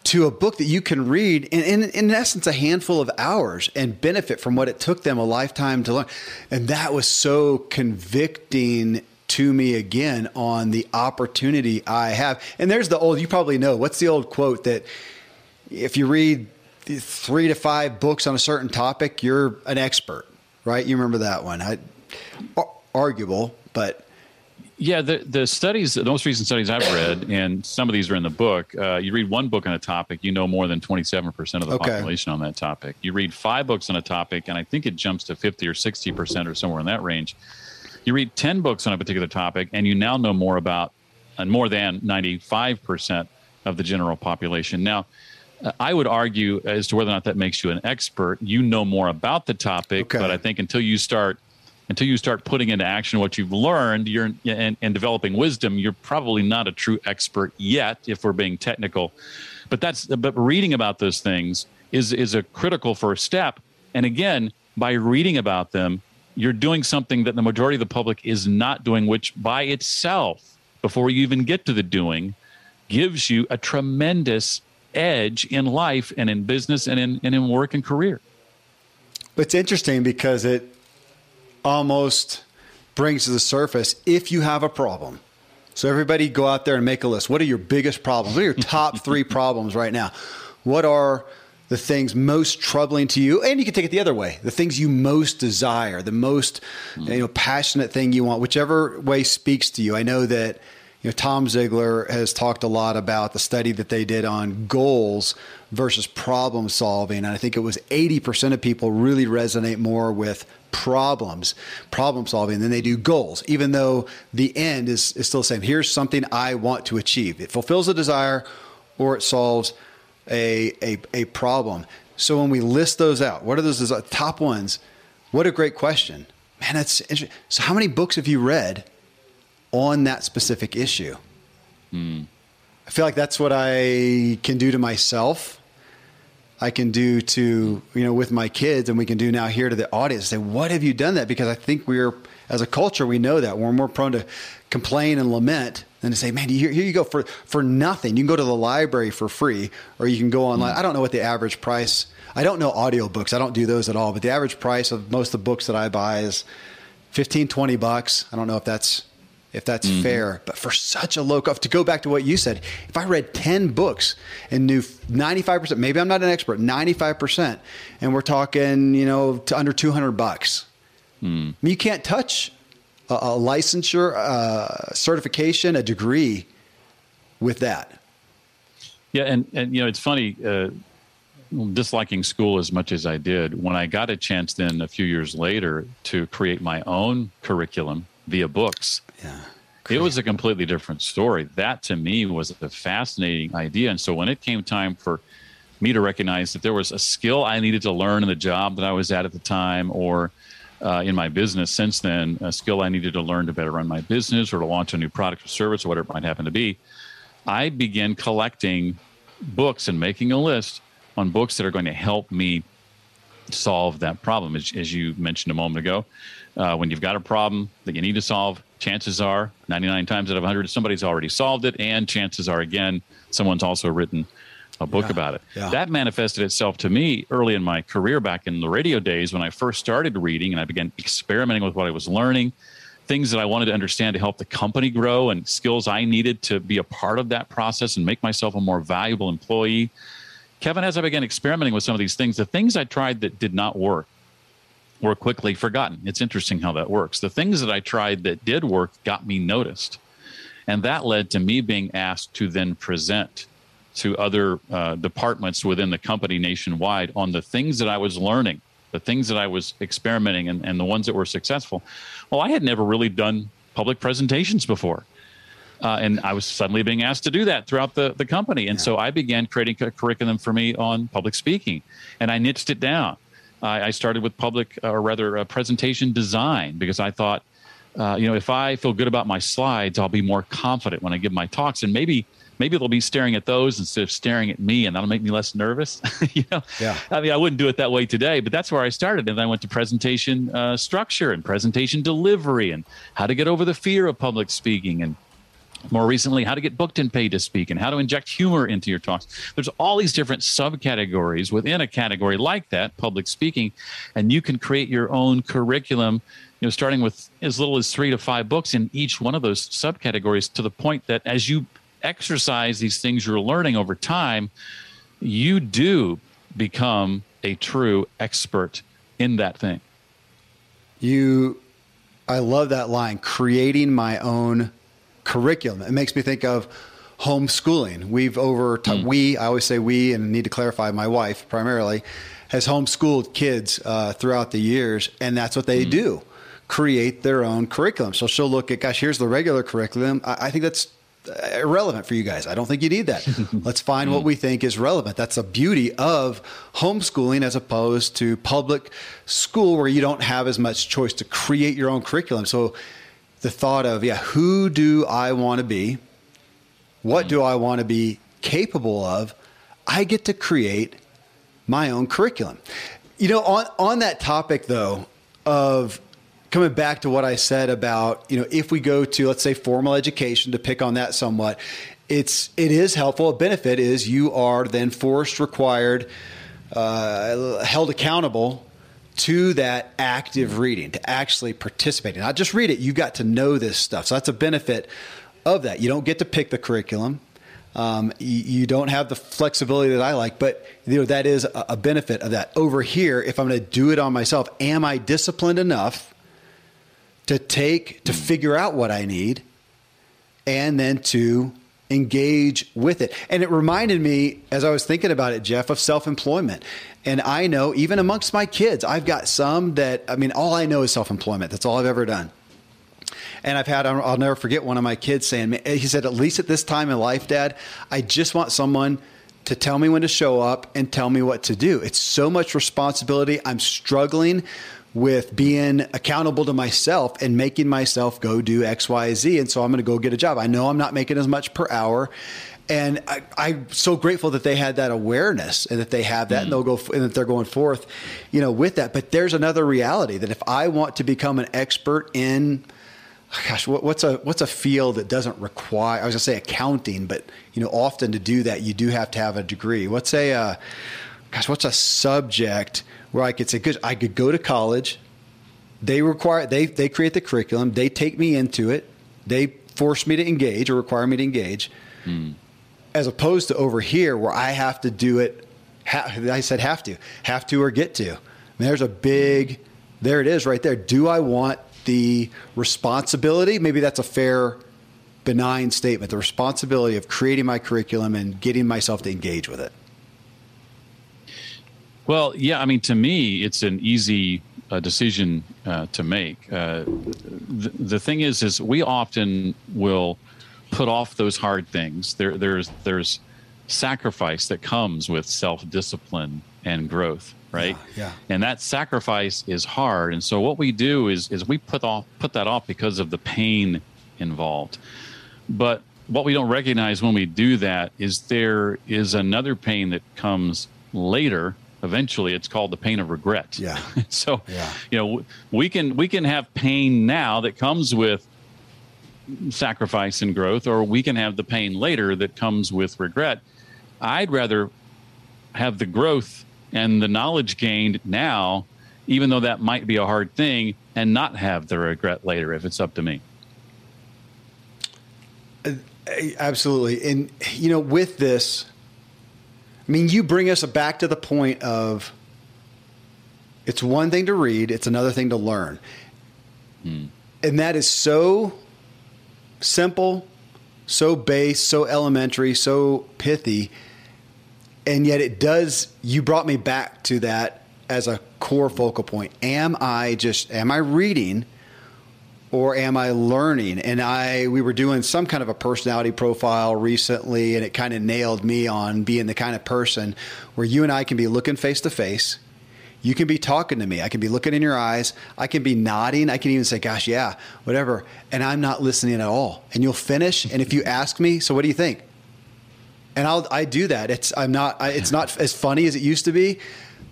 to a book that you can read in, in, in essence a handful of hours and benefit from what it took them a lifetime to learn. And that was so convicting to me again on the opportunity i have. And there's the old you probably know what's the old quote that if you read three to five books on a certain topic you're an expert right? You remember that one. I, arguable but yeah, the the studies, the most recent studies I've read, and some of these are in the book. Uh, you read one book on a topic, you know more than twenty seven percent of the okay. population on that topic. You read five books on a topic, and I think it jumps to fifty or sixty percent or somewhere in that range. You read ten books on a particular topic, and you now know more about, and more than ninety five percent of the general population. Now, uh, I would argue as to whether or not that makes you an expert. You know more about the topic, okay. but I think until you start until you start putting into action what you've learned you're and, and developing wisdom you're probably not a true expert yet if we're being technical. But that's but reading about those things is is a critical first step. And again by reading about them you're doing something that the majority of the public is not doing which by itself before you even get to the doing gives you a tremendous edge in life and in business and in, and in work and career. It's interesting because it almost brings to the surface if you have a problem. So everybody go out there and make a list. What are your biggest problems? What are your top <laughs> three problems right now? What are the things most troubling to you? And you can take it the other way. The things you most desire, the most hmm. you know passionate thing you want, whichever way speaks to you. I know that you know, Tom Ziglar has talked a lot about the study that they did on goals versus problem solving. And I think it was 80% of people really resonate more with problems, problem solving than they do goals, even though the end is, is still the same. Here's something I want to achieve. It fulfills a desire or it solves a, a, a problem. So when we list those out, what are those top ones? What a great question. Man, that's interesting. So how many books have you read on that specific issue? Hmm. I feel like that's what I can do to myself I can do to you know with my kids, and we can do now here to the audience. Say, what have you done that? Because I think we're as a culture we know that we're more prone to complain and lament than to say, man, here, here you go for for nothing. You can go to the library for free, or you can go online. Mm. I don't know what the average price. I don't know audiobooks. I don't do those at all. But the average price of most of the books that I buy is 15, 20 bucks. I don't know if that's if that's mm-hmm. fair. But for such a low cost, to go back to what you said, if I read 10 books and knew 95%, maybe I'm not an expert, 95%, and we're talking, you know, to under 200 bucks. Mm. you can't touch a, a licensure, uh, certification, a degree with that. Yeah. And, and you know, it's funny, uh, disliking school as much as I did, when I got a chance then a few years later to create my own curriculum via books. Yeah. Great. It was a completely different story. That to me was a fascinating idea. And so when it came time for me to recognize that there was a skill I needed to learn in the job that I was at at the time or uh, in my business since then, a skill I needed to learn to better run my business or to launch a new product or service or whatever it might happen to be, I began collecting books and making a list on books that are going to help me solve that problem. As, as you mentioned a moment ago, uh, when you've got a problem that you need to solve, chances are 99 times out of 100 somebody's already solved it, and chances are again someone's also written a book yeah, about it. Yeah. That manifested itself to me early in my career back in the radio days when I first started reading and I began experimenting with what I was learning, things that I wanted to understand to help the company grow, and skills I needed to be a part of that process and make myself a more valuable employee. Kevin, as I began experimenting with some of these things, the things I tried that did not work were quickly forgotten. It's interesting how that works. The things that I tried that did work got me noticed. And that led to me being asked to then present to other uh, departments within the company nationwide on the things that I was learning, the things that I was experimenting, and, and the ones that were successful. Well, I had never really done public presentations before. Uh, and I was suddenly being asked to do that throughout the, the company. And yeah. so I began creating a curriculum for me on public speaking, and I niched it down. I, I started with public, uh, or rather, uh, presentation design because I thought, uh, you know, if I feel good about my slides, I'll be more confident when I give my talks, and maybe maybe they'll be staring at those instead of staring at me, and that'll make me less nervous. <laughs> you know, yeah. I mean, I wouldn't do it that way today, but that's where I started, and then I went to presentation uh, structure and presentation delivery, and how to get over the fear of public speaking, and more recently, how to get booked and paid to speak and how to inject humor into your talks. There's all these different subcategories within a category like that, public speaking, and you can create your own curriculum, you know, starting with as little as three to five books in each one of those subcategories to the point that as you exercise these things you're learning over time, you do become a true expert in that thing. You, I love that line, creating my own curriculum. It makes me think of homeschooling. We've over mm. we I always say we and need to clarify my wife primarily has homeschooled kids uh, throughout the years, and that's what they mm. do create their own curriculum. So she'll look at, gosh, here's the regular curriculum. I, I think that's irrelevant for you guys. I don't think you need that. <laughs> Let's find what we think is relevant. That's the beauty of homeschooling as opposed to public school where you don't have as much choice to create your own curriculum. So the thought of, yeah, who do I want to be? What do I want to be capable of? I get to create my own curriculum. You know, on, on that topic though, of coming back to what I said about, you know, if we go to, let's say, formal education to pick on that somewhat, it's it is helpful. A benefit is you are then forced, required, uh, held accountable to that active reading, to actually participating. Not just read it, you got to know this stuff. So that's a benefit of that. You don't get to pick the curriculum. Um, you, you, don't have the flexibility that I like, but you know that is a, a benefit of that. Over here, if I'm going to do it on myself, am I disciplined enough to take to figure out what I need and then to engage with it. And it reminded me, as I was thinking about it, Jeff, of self employment. And I know, even amongst my kids, I've got some that, I mean, all I know is self employment. That's all I've ever done. And I've had, I'll never forget one of my kids saying, he said, at least at this time in life, Dad, I just want someone to tell me when to show up and tell me what to do. It's so much responsibility. I'm struggling with being accountable to myself and making myself go do X, Y, Z. And so I'm going to go get a job. I know I'm not making as much per hour. And I, am so grateful that they had that awareness and that they have that mm. and they'll go and that they're going forth, you know, with that. But there's another reality that if I want to become an expert in, gosh, what, what's a what's a field that doesn't require? I was gonna say accounting, but you know, often to do that, you do have to have a degree. What's a uh, gosh, what's a subject where I could say, good, I could go to college. They require they they create the curriculum. They take me into it. They force me to engage or require me to engage, hmm. as opposed to over here where I have to do it. Ha- I said have to, have to or get to. I mean, there's a big. There it is right there. Do I want the responsibility? Maybe that's a fair benign statement the responsibility of creating my curriculum and getting myself to engage with it well, yeah, I mean, to me, it's an easy uh, decision uh, to make. Uh, the, the thing is, is we often will put off those hard things. There, there's, there's sacrifice that comes with self discipline and growth, right? Yeah, yeah, And that sacrifice is hard. And so what we do is, is we put off, put that off because of the pain involved. But what we don't recognize when we do that is there is another pain that comes later eventually it's called the pain of regret. Yeah. <laughs> so, yeah. you know, we can we can have pain now that comes with sacrifice and growth or we can have the pain later that comes with regret. I'd rather have the growth and the knowledge gained now even though that might be a hard thing and not have the regret later if it's up to me. Uh, absolutely. And you know, with this I mean, you bring us back to the point of it's one thing to read, it's another thing to learn. Hmm. And that is so simple, so base, so elementary, so pithy. And yet it does, you brought me back to that as a core focal point. Am I just, am I reading? Or am I learning? And I we were doing some kind of a personality profile recently and it kind of nailed me on being the kind of person where you and I can be looking face to face. You can be talking to me. I can be looking in your eyes. I can be nodding. I can even say, gosh, yeah, whatever. And I'm not listening at all. And you'll finish. And if you ask me, so what do you think? And I'll, I do that. It's, I'm not, I, it's not as funny as it used to be,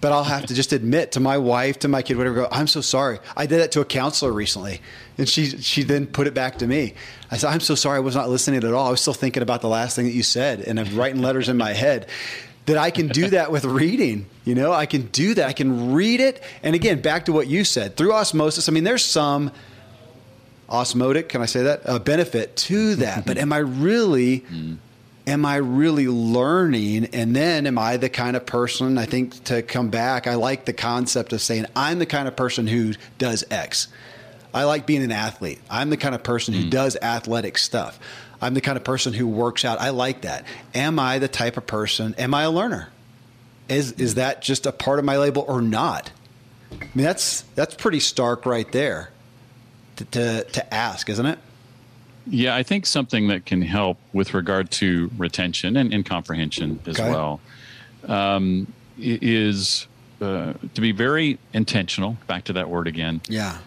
but I'll have to just admit to my wife, to my kid, whatever, go, I'm so sorry. I did that to a counselor recently. And she, she then put it back to me. I said, I'm so sorry. I was not listening at all. I was still thinking about the last thing that you said and I'm writing letters in my head. That I can do that with reading. You know, I can do that. I can read it. And again, back to what you said through osmosis. I mean, there's some osmotic, can I say that? Uh, benefit to that. but am I really. Mm am I really learning? And then am I the kind of person, I think to come back, I like the concept of saying, I'm the kind of person who does X. I like being an athlete. I'm the kind of person who mm. does athletic stuff. I'm the kind of person who works out. I like that. Am I the type of person? Am I a learner? Is is that just a part of my label or not? I mean, that's that's pretty stark right there to, to, to ask, isn't it? Yeah, I think something that can help with regard to retention and, and comprehension as okay. well um, is uh, to be very intentional. Back to that word again. Yeah.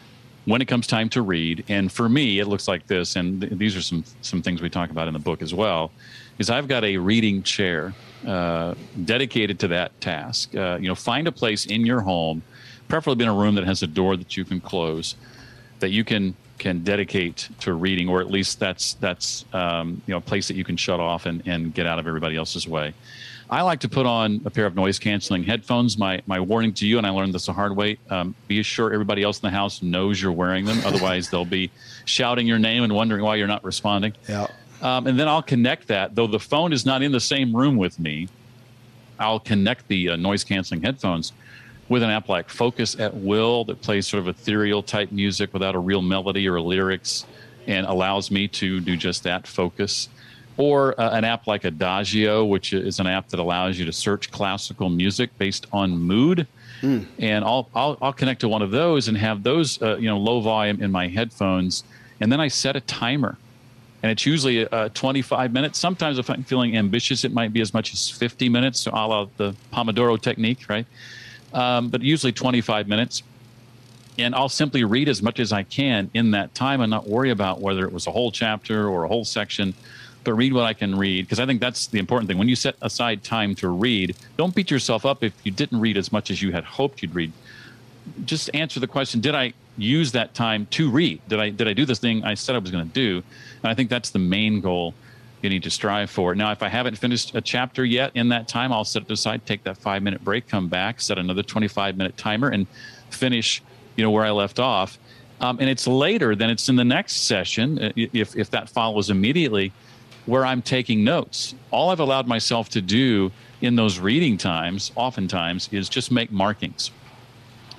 When it comes time to read, and for me, it looks like this, and th- these are some some things we talk about in the book as well. Is I've got a reading chair uh, dedicated to that task. Uh, you know, find a place in your home, preferably in a room that has a door that you can close, that you can can dedicate to reading, or at least that's that's um, you know a place that you can shut off and, and get out of everybody else's way. I like to put on a pair of noise canceling headphones. My my warning to you, and I learned this the hard way: um, be sure everybody else in the house knows you're wearing them. Otherwise, they'll be shouting your name and wondering why you're not responding. Yeah. Um, and then I'll connect that, though the phone is not in the same room with me. I'll connect the uh, noise canceling headphones with an app like Focus at Will that plays sort of ethereal type music without a real melody or lyrics. and allows me to do just that focus. Or uh, an app like Adagio, which is an app that allows you to search classical music based on mood. Mm. And I'll, I'll, I'll connect to one of those and have those uh, you know low volume in my headphones, and then I set a timer, and it's usually uh, 25 minutes. Sometimes if I'm feeling ambitious, it might be as much as 50 minutes, so a la the Pomodoro technique, right? Um, but usually 25 minutes and I'll simply read as much as I can in that time and not worry about whether it was a whole chapter or a whole section, but read what I can read. Because I think that's the important thing. When you set aside time to read, don't beat yourself up if you didn't read as much as you had hoped you'd read. Just answer the question: Did I use that time to read? Did I did I do this thing I said I was going to do? And I think that's the main goal you need to strive for. Now, if I haven't finished a chapter yet in that time, I'll set it aside, take that five minute break, come back, set another 25 minute timer, and finish you know where I left off. Um, and it's later than it's in the next session, uh, if if that follows immediately, where I'm taking notes. All I've allowed myself to do in those reading times, oftentimes, is just make markings.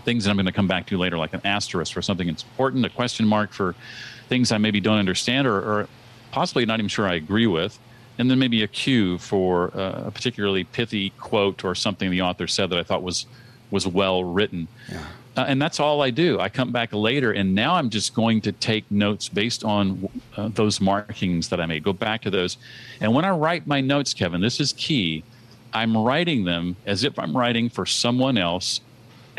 Things that I'm going to come back to later, like an asterisk for something that's important, a question mark for things I maybe don't understand or, or possibly not even sure I agree with, and then maybe a cue for uh, a particularly pithy quote or something the author said that I thought was was well written. Yeah. Uh, and that's all I do. I come back later, and now I'm just going to take notes based on uh, those markings that I made. Go back to those. And when I write my notes, Kevin, this is key. I'm writing them as if I'm writing for someone else,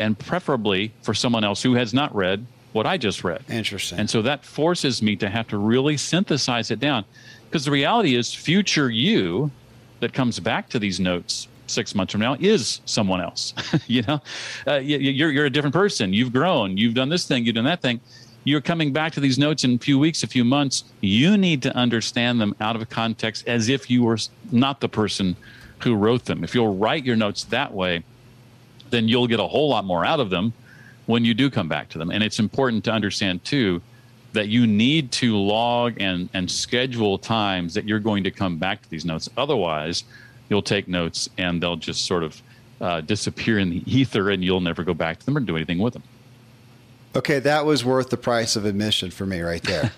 and preferably for someone else who has not read what I just read. Interesting. And so that forces me to have to really synthesize it down. Because the reality is, future you that comes back to these notes six months from now is someone else. <laughs> you know, uh, you're you're a different person. You've grown. You've done this thing. You've done that thing. You're coming back to these notes in a few weeks, a few months. You need to understand them out of context as if you were not the person who wrote them. If you'll write your notes that way, then you'll get a whole lot more out of them when you do come back to them. And it's important to understand too that you need to log and and schedule times that you're going to come back to these notes. Otherwise, you'll take notes and they'll just sort of uh, disappear in the ether and you'll never go back to them or do anything with them. Okay, that was worth the price of admission for me right there.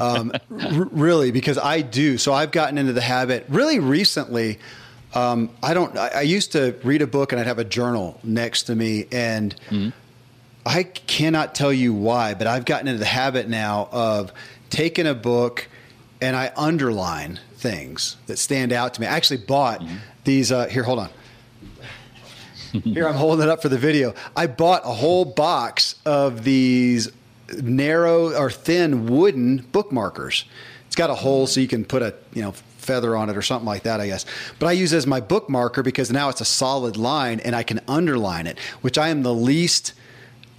um, r- really, because I do. So I've gotten into the habit really recently. Um, I don't. I, I, used to read a book and I'd have a journal next to me, and mm-hmm. I cannot tell you why, but I've gotten into the habit now of taking a book and I underline things that stand out to me. I actually bought mm-hmm. these. Uh, here, hold on. here, I'm holding it up for the video. I bought a whole box of these narrow or thin wooden bookmarkers. It's got a hole so you can put a you know feather on it or something like that, I guess. But I use it as my bookmarker because now it's a solid line and I can underline it, which I am the least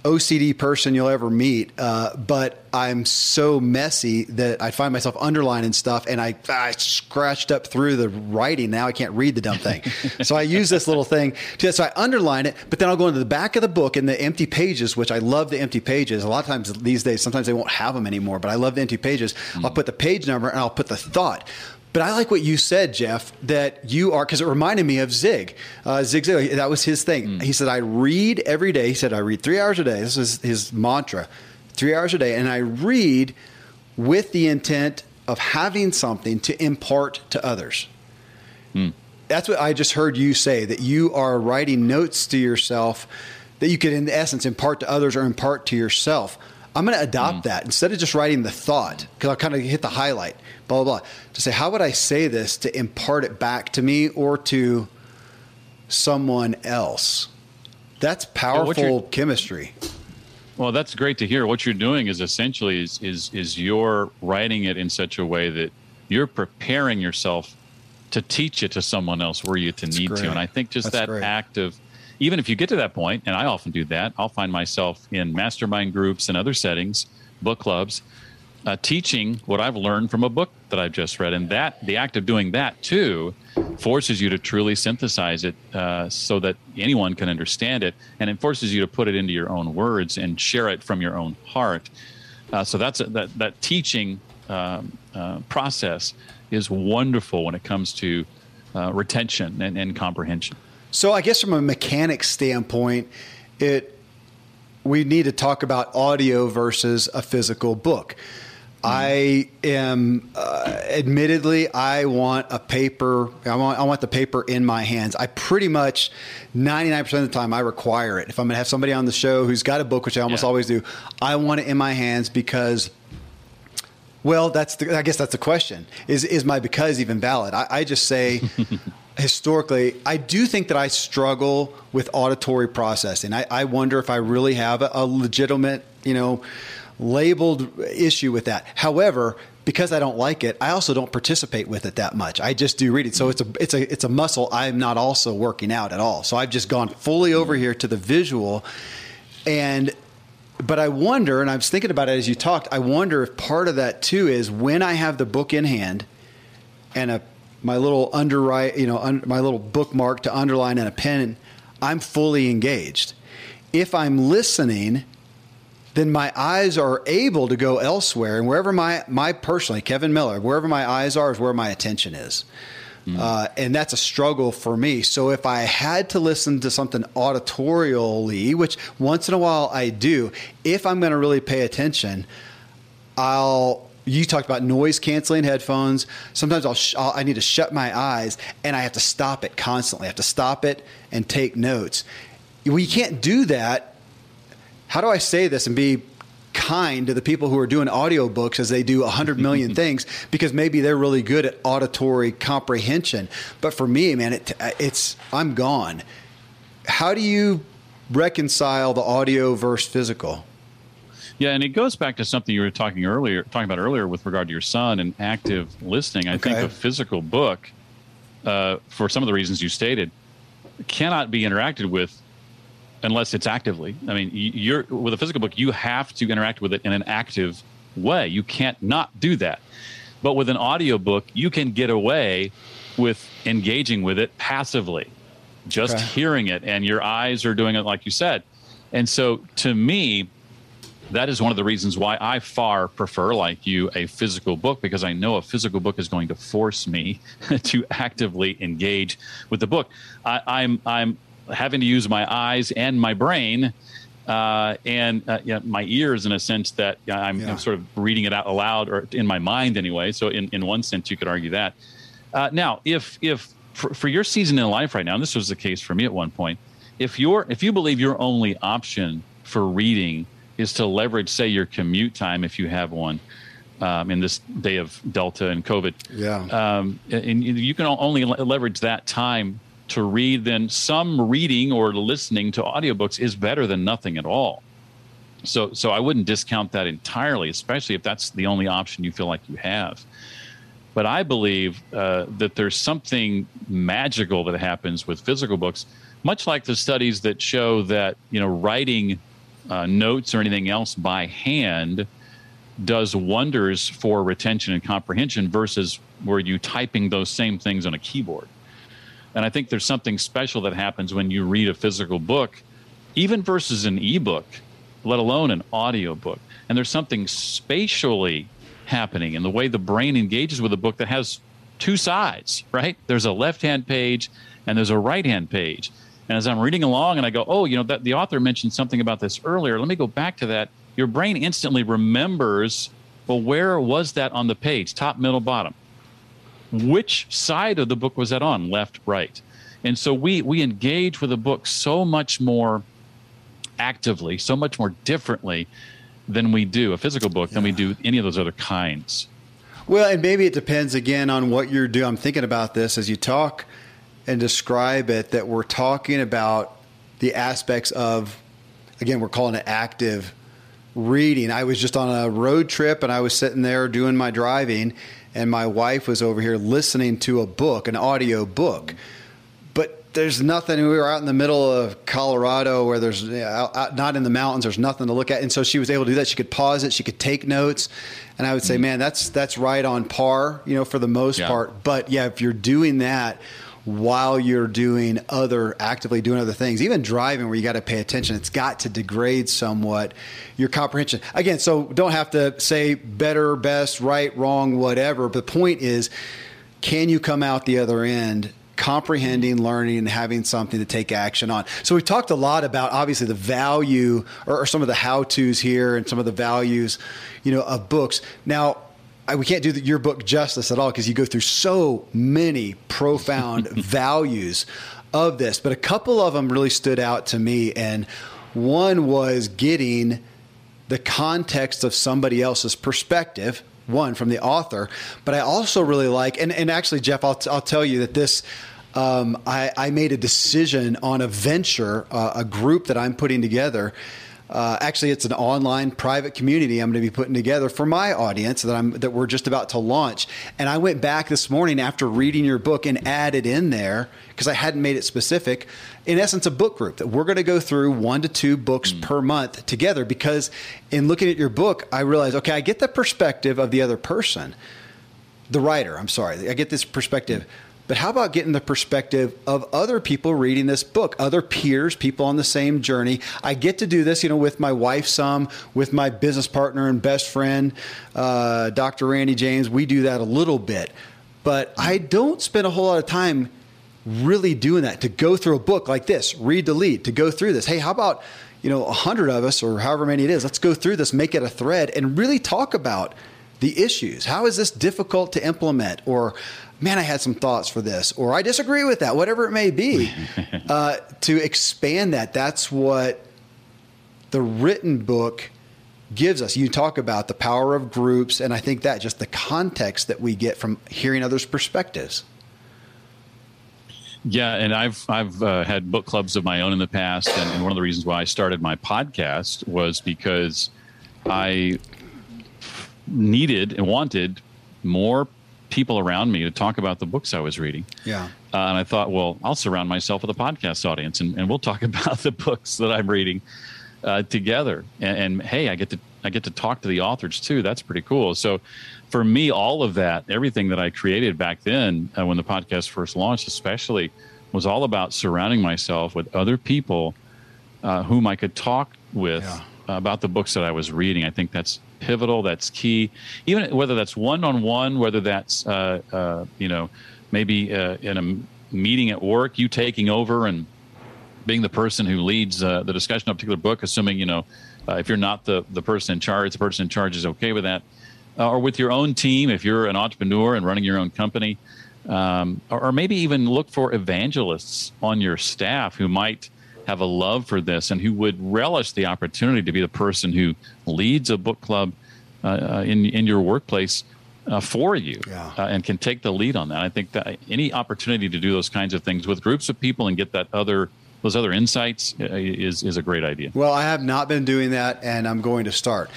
OCD person you'll ever meet, uh, but I'm so messy that I find myself underlining stuff, and I, I scratched up through the writing. Now I can't read the dumb thing, <laughs> so I use this little thing. To, so I underline it, but then I'll go into the back of the book in the empty pages, which I love the empty pages. A lot of times these days, sometimes they won't have them anymore, but I love the empty pages. Mm. I'll put the page number and I'll put the thought. But I like what you said, Jeff, that you are, because it reminded me of Zig. Uh, Zig Ziglar, that was his thing. Mm. He said, I read every day. He said, I read three hours a day. This is his mantra three hours a day. And I read with the intent of having something to impart to others. Mm. That's what I just heard you say, that you are writing notes to yourself that you could, in essence, impart to others or impart to yourself. I'm going to adopt mm. that instead of just writing the thought, because I'll kind of hit the highlight, blah, blah, blah, to say, how would I say this to impart it back to me or to someone else? That's powerful chemistry. Well, that's great to hear. What you're doing is essentially is, is, is you're writing it in such a way that you're preparing yourself to teach it to someone else where you to that's need great. to. And I think just that's that great. act of even if you get to that point, and I often do that, I'll find myself in mastermind groups and other settings, book clubs, uh, teaching what I've learned from a book that I've just read. And that the act of doing that too forces you to truly synthesize it uh, so that anyone can understand it, and it forces you to put it into your own words and share it from your own heart. Uh, so that's a, that that teaching um, uh, process is wonderful when it comes to uh, retention and, and comprehension. So I guess from a mechanics standpoint, it we need to talk about audio versus a physical book. I am, uh, admittedly, I want a paper. I want, I want the paper in my hands. I pretty much, 99% of the time, I require it. If I'm going to have somebody on the show who's got a book, which I almost Yeah. always do, I want it in my hands because, well, that's the, I guess that's the question. Is, is my because even valid? I, I just say, <laughs> historically, I do think that I struggle with auditory processing. I, I wonder if I really have a, a legitimate, you know, labeled issue with that. However, because I don't like it, I also don't participate with it that much. I just do read it. So it's a it's a it's a muscle I'm not also working out at all. So I've just gone fully over here to the visual and but I wonder, and I was thinking about it as you talked, I wonder if part of that too is when I have the book in hand and a my little underwrite, you know, un, my little bookmark to underline and a pen, I'm fully engaged. If I'm listening, then my eyes are able to go elsewhere, and wherever my my personally, Kevin Miller, wherever my eyes are is where my attention is. Uh, and that's a struggle for me. So if I had to listen to something auditorially, which once in a while I do, if I'm going to really pay attention, I'll. You talked about noise canceling headphones. Sometimes I'll, sh- I'll I need to shut my eyes and I have to stop it constantly. I have to stop it and take notes. We can't do that. How do I say this and be kind to the people who are doing audiobooks as they do 100 million <laughs> things because maybe they're really good at auditory comprehension. But for me, man, it, it's I'm gone. How do you reconcile the audio versus physical? Yeah, and it goes back to something you were talking earlier, talking about earlier with regard to your son and active listening. I think a physical book, uh, for some of the reasons you stated, cannot be interacted with unless it's actively. I mean, you're with a physical book, you have to interact with it in an active way. You can't not do that. But with an audiobook, you can get away with engaging with it passively, just Okay. hearing it, and your eyes are doing it like you said. And so, to me, that is one of the reasons why I far prefer, like you, a physical book because I know a physical book is going to force me <laughs> to actively engage with the book. I, I'm I'm having to use my eyes and my brain uh, and uh, yeah, my ears in a sense that I'm, Yeah. I'm sort of reading it out aloud or in my mind anyway. So in, in one sense, you could argue that. Uh, now, if if for, for your season in life right now, and this was the case for me at one point, if you're if you believe your only option for reading is to leverage, say, your commute time if you have one, um, in this day of Delta and COVID, Yeah. um, and you can only leverage that time to read, then some reading or listening to audiobooks is better than nothing at all. So, so I wouldn't discount that entirely, especially if that's the only option you feel like you have. But I believe uh, that there's something magical that happens with physical books, much like the studies that show that you know writing uh, notes or anything else by hand does wonders for retention and comprehension versus where you typing those same things on a keyboard. And I think there's something special that happens when you read a physical book, even versus an ebook, let alone an audio book. And there's something spatially happening in the way the brain engages with a book that has two sides, right? There's a left-hand page and there's a right-hand page. And as I'm reading along and I go, "Oh, you know, that the author mentioned something about this earlier. Let me go back to that." Your brain instantly remembers, well, where was that on the page? Top, middle, bottom which side of the book was that on left right and so we we engage with a book so much more actively so much more differently than we do a physical book than we do any of those other kinds Well, and maybe it depends again on what you're doing. I'm thinking about this as you talk and describe it that we're talking about the aspects of, again, we're calling it active reading. I was just on a road trip and I was sitting there doing my driving, and my wife was over here listening to a book, an audio book. But there's nothing. We were out in the middle of Colorado where there's out, out, not in the mountains. There's nothing to look at, and so she was able to do that. She could pause it. She could take notes, and I would say, mm-hmm. man, that's that's right on par, you know, for the most Yeah. part. But yeah, if you're doing that while you're doing other actively doing other things, even driving where you got to pay attention, it's got to degrade somewhat your comprehension. Again, so don't have to say better, best, right, wrong, whatever. But the point is, can you come out the other end comprehending, learning, and having something to take action on. So we've talked a lot about obviously the value or, or some of the how tos here and some of the values, you know, of books. Now, I, we can't do the, your book justice at all because you go through so many profound <laughs> values of this, but a couple of them really stood out to me, and one was getting the context of somebody else's perspective one from the author, but I also really like, and, and actually, Jeff, I'll, I'll tell you that this, um, I, I, made a decision on a venture, uh, a group that I'm putting together. Uh, actually, it's an online private community I'm going to be putting together for my audience that I'm that we're just about to launch. And I went back this morning after reading your book and added in there because I hadn't made it specific. In essence, a book group that we're going to go through one to two books mm. per month together. Because in looking at your book, I realized, okay, I get the perspective of the other person, the writer. I'm sorry, I get this perspective. But how about getting the perspective of other people reading this book, other peers, people on the same journey? I get to do this, you know, with my wife some, with my business partner and best friend, uh, Dr. Randy James. We do that a little bit, but I don't spend a whole lot of time really doing that to go through a book like this, Read to Lead, to go through this. Hey, how about, you know, a hundred of us or however many it is, let's go through this, make it a thread and really talk about the issues. How is this difficult to implement? Or, man, I had some thoughts for this, or I disagree with that, whatever it may be. <laughs> uh, to expand that, that's what the written book gives us. You talk about the power of groups, and I think that just the context that we get from hearing others' perspectives. Yeah, and I've I've uh, had book clubs of my own in the past, and, and, one of the reasons why I started my podcast was because I needed and wanted more people around me to talk about the books I was reading. Yeah, uh, and I thought, well, I'll surround myself with a podcast audience, and, and we'll talk <laughs> about the books that I'm reading uh, together. And, and hey, I get to I get to talk to the authors too. That's pretty cool. So for me, all of that, everything that I created back then uh, when the podcast first launched, especially, was all about surrounding myself with other people uh, whom I could talk with yeah. about the books that I was reading. I think that's pivotal. That's key. Even whether that's one on one, whether that's uh, uh, you know maybe uh, in a meeting at work, you taking over and being the person who leads uh, the discussion of a particular book, assuming you know uh, if you're not the, the person in charge, the person in charge is okay with that. Or with your own team, if you're an entrepreneur and running your own company, um, or, or, maybe even look for evangelists on your staff who might have a love for this and who would relish the opportunity to be the person who leads a book club uh, uh in, in your workplace uh, for you yeah. uh, and can take the lead on that. I think that any opportunity to do those kinds of things with groups of people and get that other those other insights uh, is is a great idea. Well, I have not been doing that, and I'm going to start.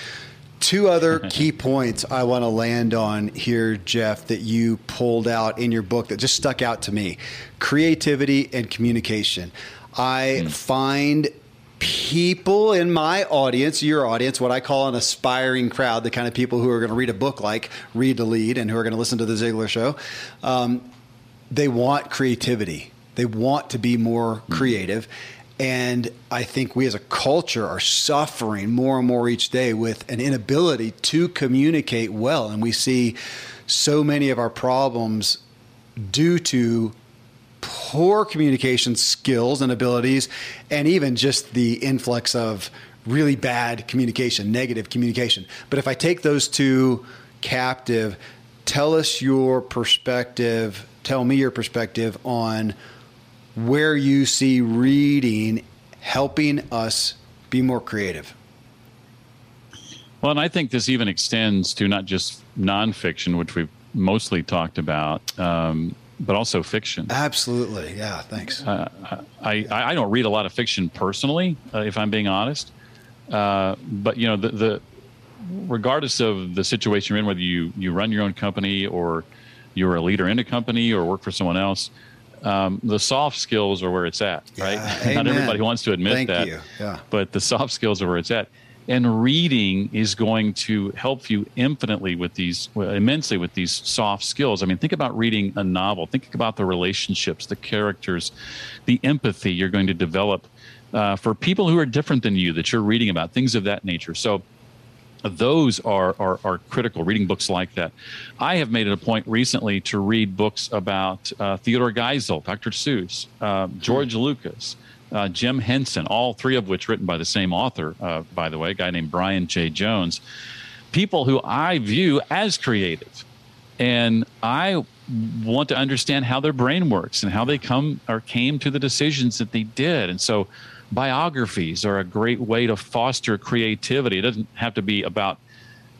Two other <laughs> key points I want to land on here, Jeff, that you pulled out in your book that just stuck out to me creativity and communication. I mm. find people in my audience, your audience, what I call an aspiring crowd, the kind of people who are going to read a book like Read to Lead and who are going to listen to The Ziglar Show, um, they want creativity. They want to be more mm-hmm. creative. And I think we as a culture are suffering more and more each day with an inability to communicate well. And we see so many of our problems due to poor communication skills and abilities, and even just the influx of really bad communication, negative communication. But if I take those two captive, tell us your perspective, tell me your perspective on where you see reading helping us be more creative. Well, and I think this even extends to not just nonfiction, which we've mostly talked about, um, but also fiction. Absolutely, yeah. Thanks. Uh, I, I don't read a lot of fiction personally, uh, if I'm being honest. Uh, but you know, the, the regardless of the situation you're in, whether you you run your own company or you're a leader in a company or work for someone else, um, the soft skills are where it's at, right? Yeah, <laughs> Not everybody wants to admit Thank that, you. Yeah. but the soft skills are where it's at. And reading is going to help you infinitely with these, well, immensely with these soft skills. I mean, think about reading a novel. Think about the relationships, the characters, the empathy you're going to develop uh, for people who are different than you that you're reading about, things of that nature. So, those are, are, are critical reading books like that i have made it a point recently to read books about uh, theodore geisel dr seuss uh, george hmm. lucas uh, jim henson all three of which written by the same author uh, by the way a guy named brian j jones people who i view as creative and i want to understand how their brain works and how they come or came to the decisions that they did and so biographies are a great way to foster creativity. It doesn't have to be about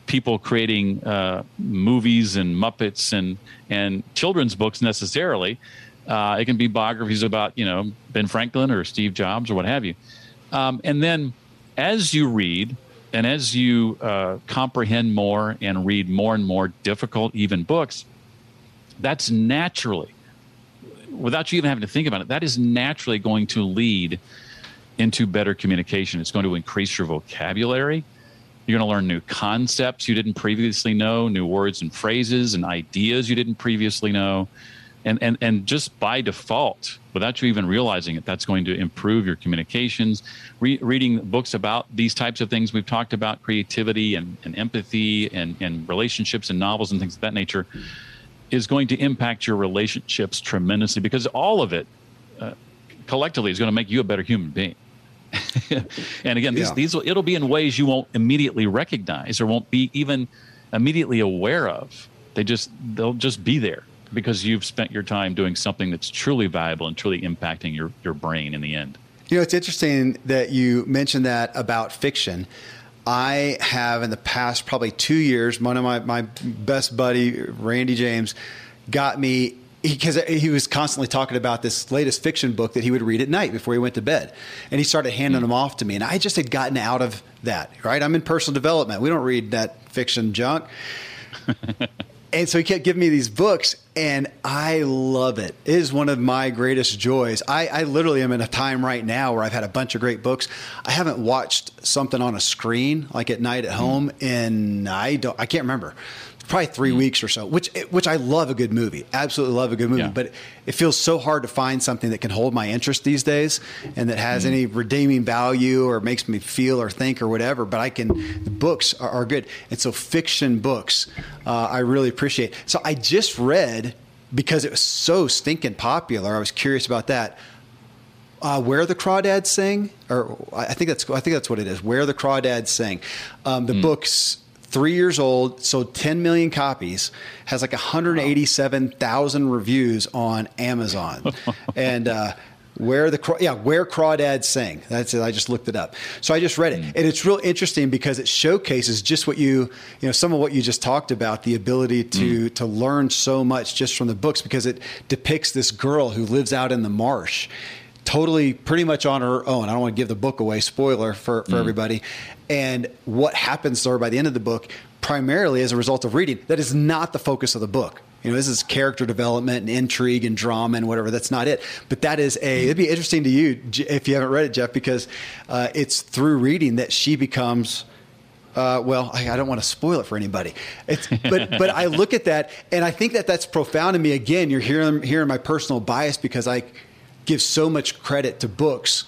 people creating uh, movies and Muppets and and children's books necessarily. Uh, it can be biographies about you know Ben Franklin or Steve Jobs or what have you. Um, and then as you read and as you uh, comprehend more and read more and more difficult even books, that's naturally, without you even having to think about it, that is naturally going to lead into better communication. It's going to increase your vocabulary. You're going to learn new concepts you didn't previously know, new words and phrases and ideas you didn't previously know. And, and, and just by default, without you even realizing it, that's going to improve your communications. Re- reading books about these types of things we've talked about, creativity and, and empathy and, and relationships and novels and things of that nature, is going to impact your relationships tremendously because all of it uh, collectively is going to make you a better human being. <laughs> and again, these, yeah. these it'll be in ways you won't immediately recognize or won't be even immediately aware of. They just they'll just be there because you've spent your time doing something that's truly valuable and truly impacting your, your brain in the end. You know, it's interesting that you mentioned that about fiction. I have in the past probably two years, one of my, my best buddy, Randy James, got me because he, he, was constantly talking about this latest fiction book that he would read at night before he went to bed. And he started handing mm. them off to me. And I just had gotten out of that, right? I'm in personal development. We don't read that fiction junk. <laughs> and so he kept giving me these books, and I love it. It is one of my greatest joys. I, I literally am in a time right now where I've had a bunch of great books. I haven't watched something on a screen like at night at mm. home, and I don't. I can't remember probably 3 mm-hmm. weeks or so, which which I love a good movie. Absolutely love a good movie, yeah. but it feels so hard to find something that can hold my interest these days and that has mm-hmm. any redeeming value or makes me feel or think or whatever. But I can, the books are, are good, and so fiction books uh, I really appreciate. So I just read because it was so stinking popular. I was curious about that. Uh, where the crawdads sing, or I think that's I think that's what it is. Where the crawdads sing. Um, the mm. books three years old, sold 10 million copies, has like 187,000 reviews on Amazon. <laughs> and, uh, where the yeah where crawdads sing that's it i just looked it up so i just read it mm. and it's real interesting because it showcases just what you you know some of what you just talked about the ability to mm. to learn so much just from the books because it depicts this girl who lives out in the marsh totally pretty much on her own i don't want to give the book away spoiler for for mm. everybody and what happens to her by the end of the book, primarily as a result of reading. That is not the focus of the book. You know, this is character development and intrigue and drama and whatever. That's not it. But that is a. It'd be interesting to you if you haven't read it, Jeff, because uh, it's through reading that she becomes. Uh, well, I, I, don't want to spoil it for anybody. It's, but <laughs> but I look at that and I think that that's profound to me. Again, you're hearing hearing my personal bias because I give so much credit to books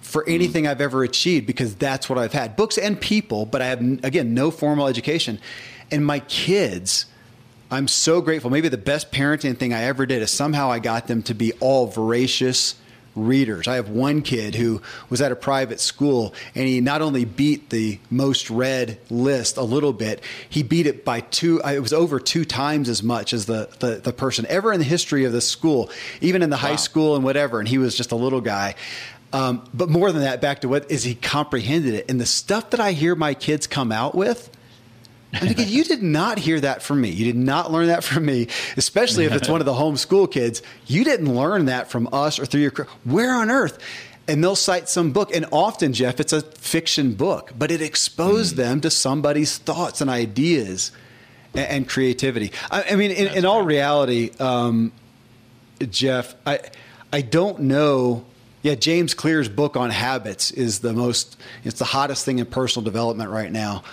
for anything I've ever achieved because that's what I've had books and people, but I have, again, no formal education. And my kids, I'm so grateful. Maybe the best parenting thing I ever did is somehow I got them to be all voracious readers. I have one kid who was at a private school and he not only beat the most read list a little bit, he beat it by two, it was over two times as much as the, the, the person ever in the history of the school, even in the wow. high school and whatever. And he was just a little guy. Um, but more than that, back to what is he comprehended it. And the stuff that I hear my kids come out with, I'm thinking, you did not hear that from me. You did not learn that from me, especially if it's one of the homeschool kids. You didn't learn that from us or through your, where on earth? And they'll cite some book. And often, Jeff, it's a fiction book, but it exposed mm. them to somebody's thoughts and ideas and, and creativity. I, I mean, in, in all reality, um, Jeff, I, I don't know yeah, James Clear's book on habits is the most, it's the hottest thing in personal development right now.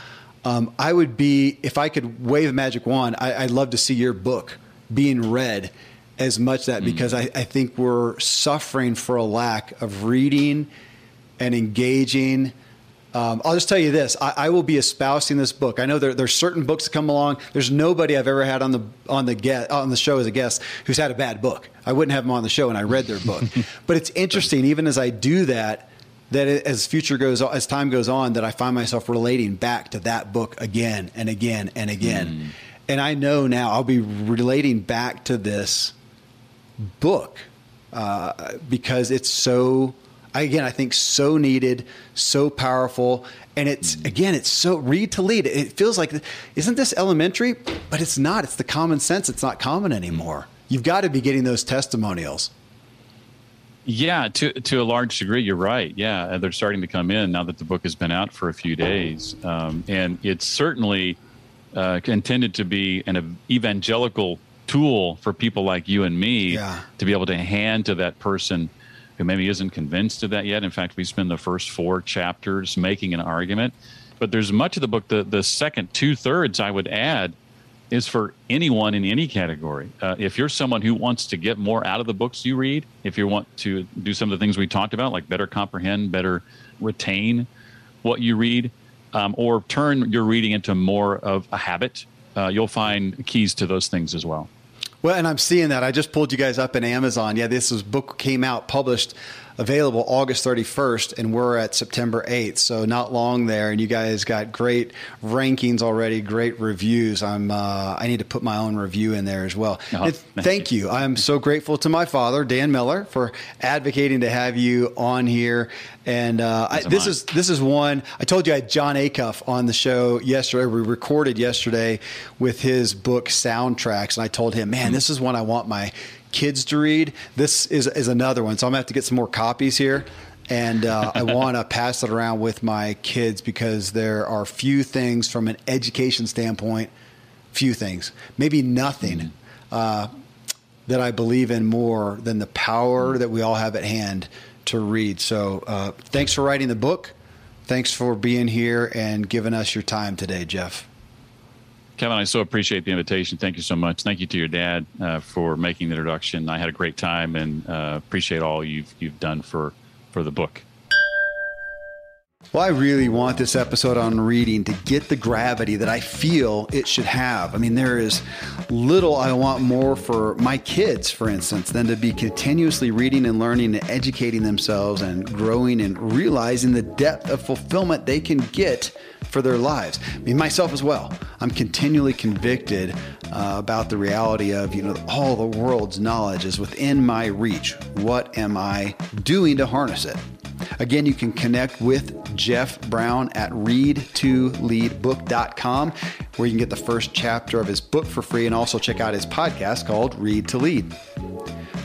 Um, I would be, if I could wave a magic wand, I, would love to see your book being read as much that mm. because I, I think we're suffering for a lack of reading and engaging Um, I'll just tell you this: I, I, will be espousing this book. I know there, there's certain books that come along. There's nobody I've ever had on the on the get on the show as a guest who's had a bad book. I wouldn't have them on the show, and I read their book. <laughs> but it's interesting, even as I do that, that as future goes as time goes on, that I find myself relating back to that book again and again and again. Mm. And I know now I'll be relating back to this book uh, because it's so again, I think so needed, so powerful. And it's, again, it's so read to lead. It feels like, isn't this elementary? But it's not. It's the common sense. It's not common anymore. You've got to be getting those testimonials. Yeah, to to a large degree, you're right. Yeah, they're starting to come in now that the book has been out for a few days, um, and it's certainly uh, intended to be an evangelical tool for people like you and me yeah. to be able to hand to that person who maybe isn't convinced of that yet. In fact, we spend the first four chapters making an argument. But there's much of the book, the, the second two thirds, I would add, is for anyone in any category. Uh, if you're someone who wants to get more out of the books you read, if you want to do some of the things we talked about, like better comprehend, better retain what you read, um, or turn your reading into more of a habit, uh, you'll find keys to those things as well. Well, and I'm seeing that. I just pulled you guys up in Amazon. Yeah, this book came out, published, available August 31st, and we're at September 8th. So not long there, and you guys got great rankings already, great reviews. I'm uh, I need to put my own review in there as well. Oh, thank you. I'm so grateful to my father, Dan Miller, for advocating to have you on here. And uh, I, this is this is one I told you I had Jon Acuff on the show yesterday. We recorded yesterday with his book soundtracks, and I told him, man, this is one I want my kids to read. This is is another one, so I'm gonna have to get some more copies here. And uh, I <laughs> want to pass it around with my kids because there are few things from an education standpoint, few things, maybe nothing, mm-hmm. uh, that I believe in more than the power that we all have at hand to read. So uh, thanks for writing the book. Thanks for being here and giving us your time today, Jeff. Kevin, I so appreciate the invitation. Thank you so much. Thank you to your dad uh, for making the introduction. I had a great time and uh, appreciate all you've you've done for for the book. Well, I really want this episode on reading to get the gravity that I feel it should have. I mean, there is little I want more for my kids, for instance, than to be continuously reading and learning and educating themselves and growing and realizing the depth of fulfillment they can get for their lives. I mean, myself as well. I'm continually convicted uh, about the reality of, you know, all the world's knowledge is within my reach. What am I doing to harness it? Again, you can connect with Jeff Brown at readtoleadbook.com, where you can get the first chapter of his book for free and also check out his podcast called Read to Lead.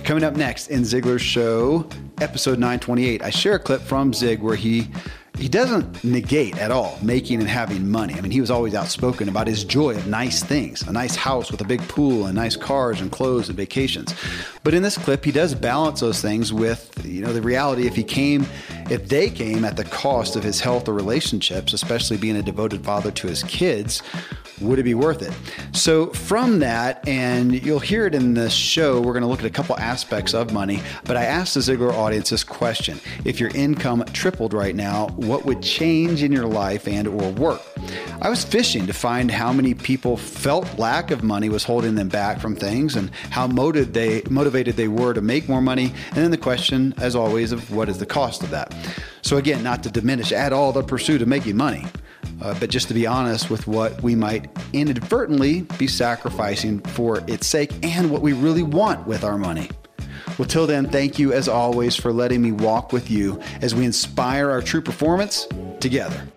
Coming up next in Ziglar's show, episode 928, I share a clip from Zig where he he doesn't negate at all making and having money. I mean, he was always outspoken about his joy of nice things, a nice house with a big pool and nice cars and clothes and vacations. But in this clip, he does balance those things with, you know, the reality if he came, if they came at the cost of his health or relationships, especially being a devoted father to his kids, would it be worth it? So, from that, and you'll hear it in the show, we're going to look at a couple aspects of money. But I asked the Ziglar audience this question If your income tripled right now, what would change in your life and or work? I was fishing to find how many people felt lack of money was holding them back from things and how motivated they, motivated they were to make more money. And then the question, as always, of what is the cost of that? So, again, not to diminish at all the pursuit of making money uh, but just to be honest with what we might inadvertently be sacrificing for its sake and what we really want with our money. Well, till then, thank you as always for letting me walk with you as we inspire our true performance together.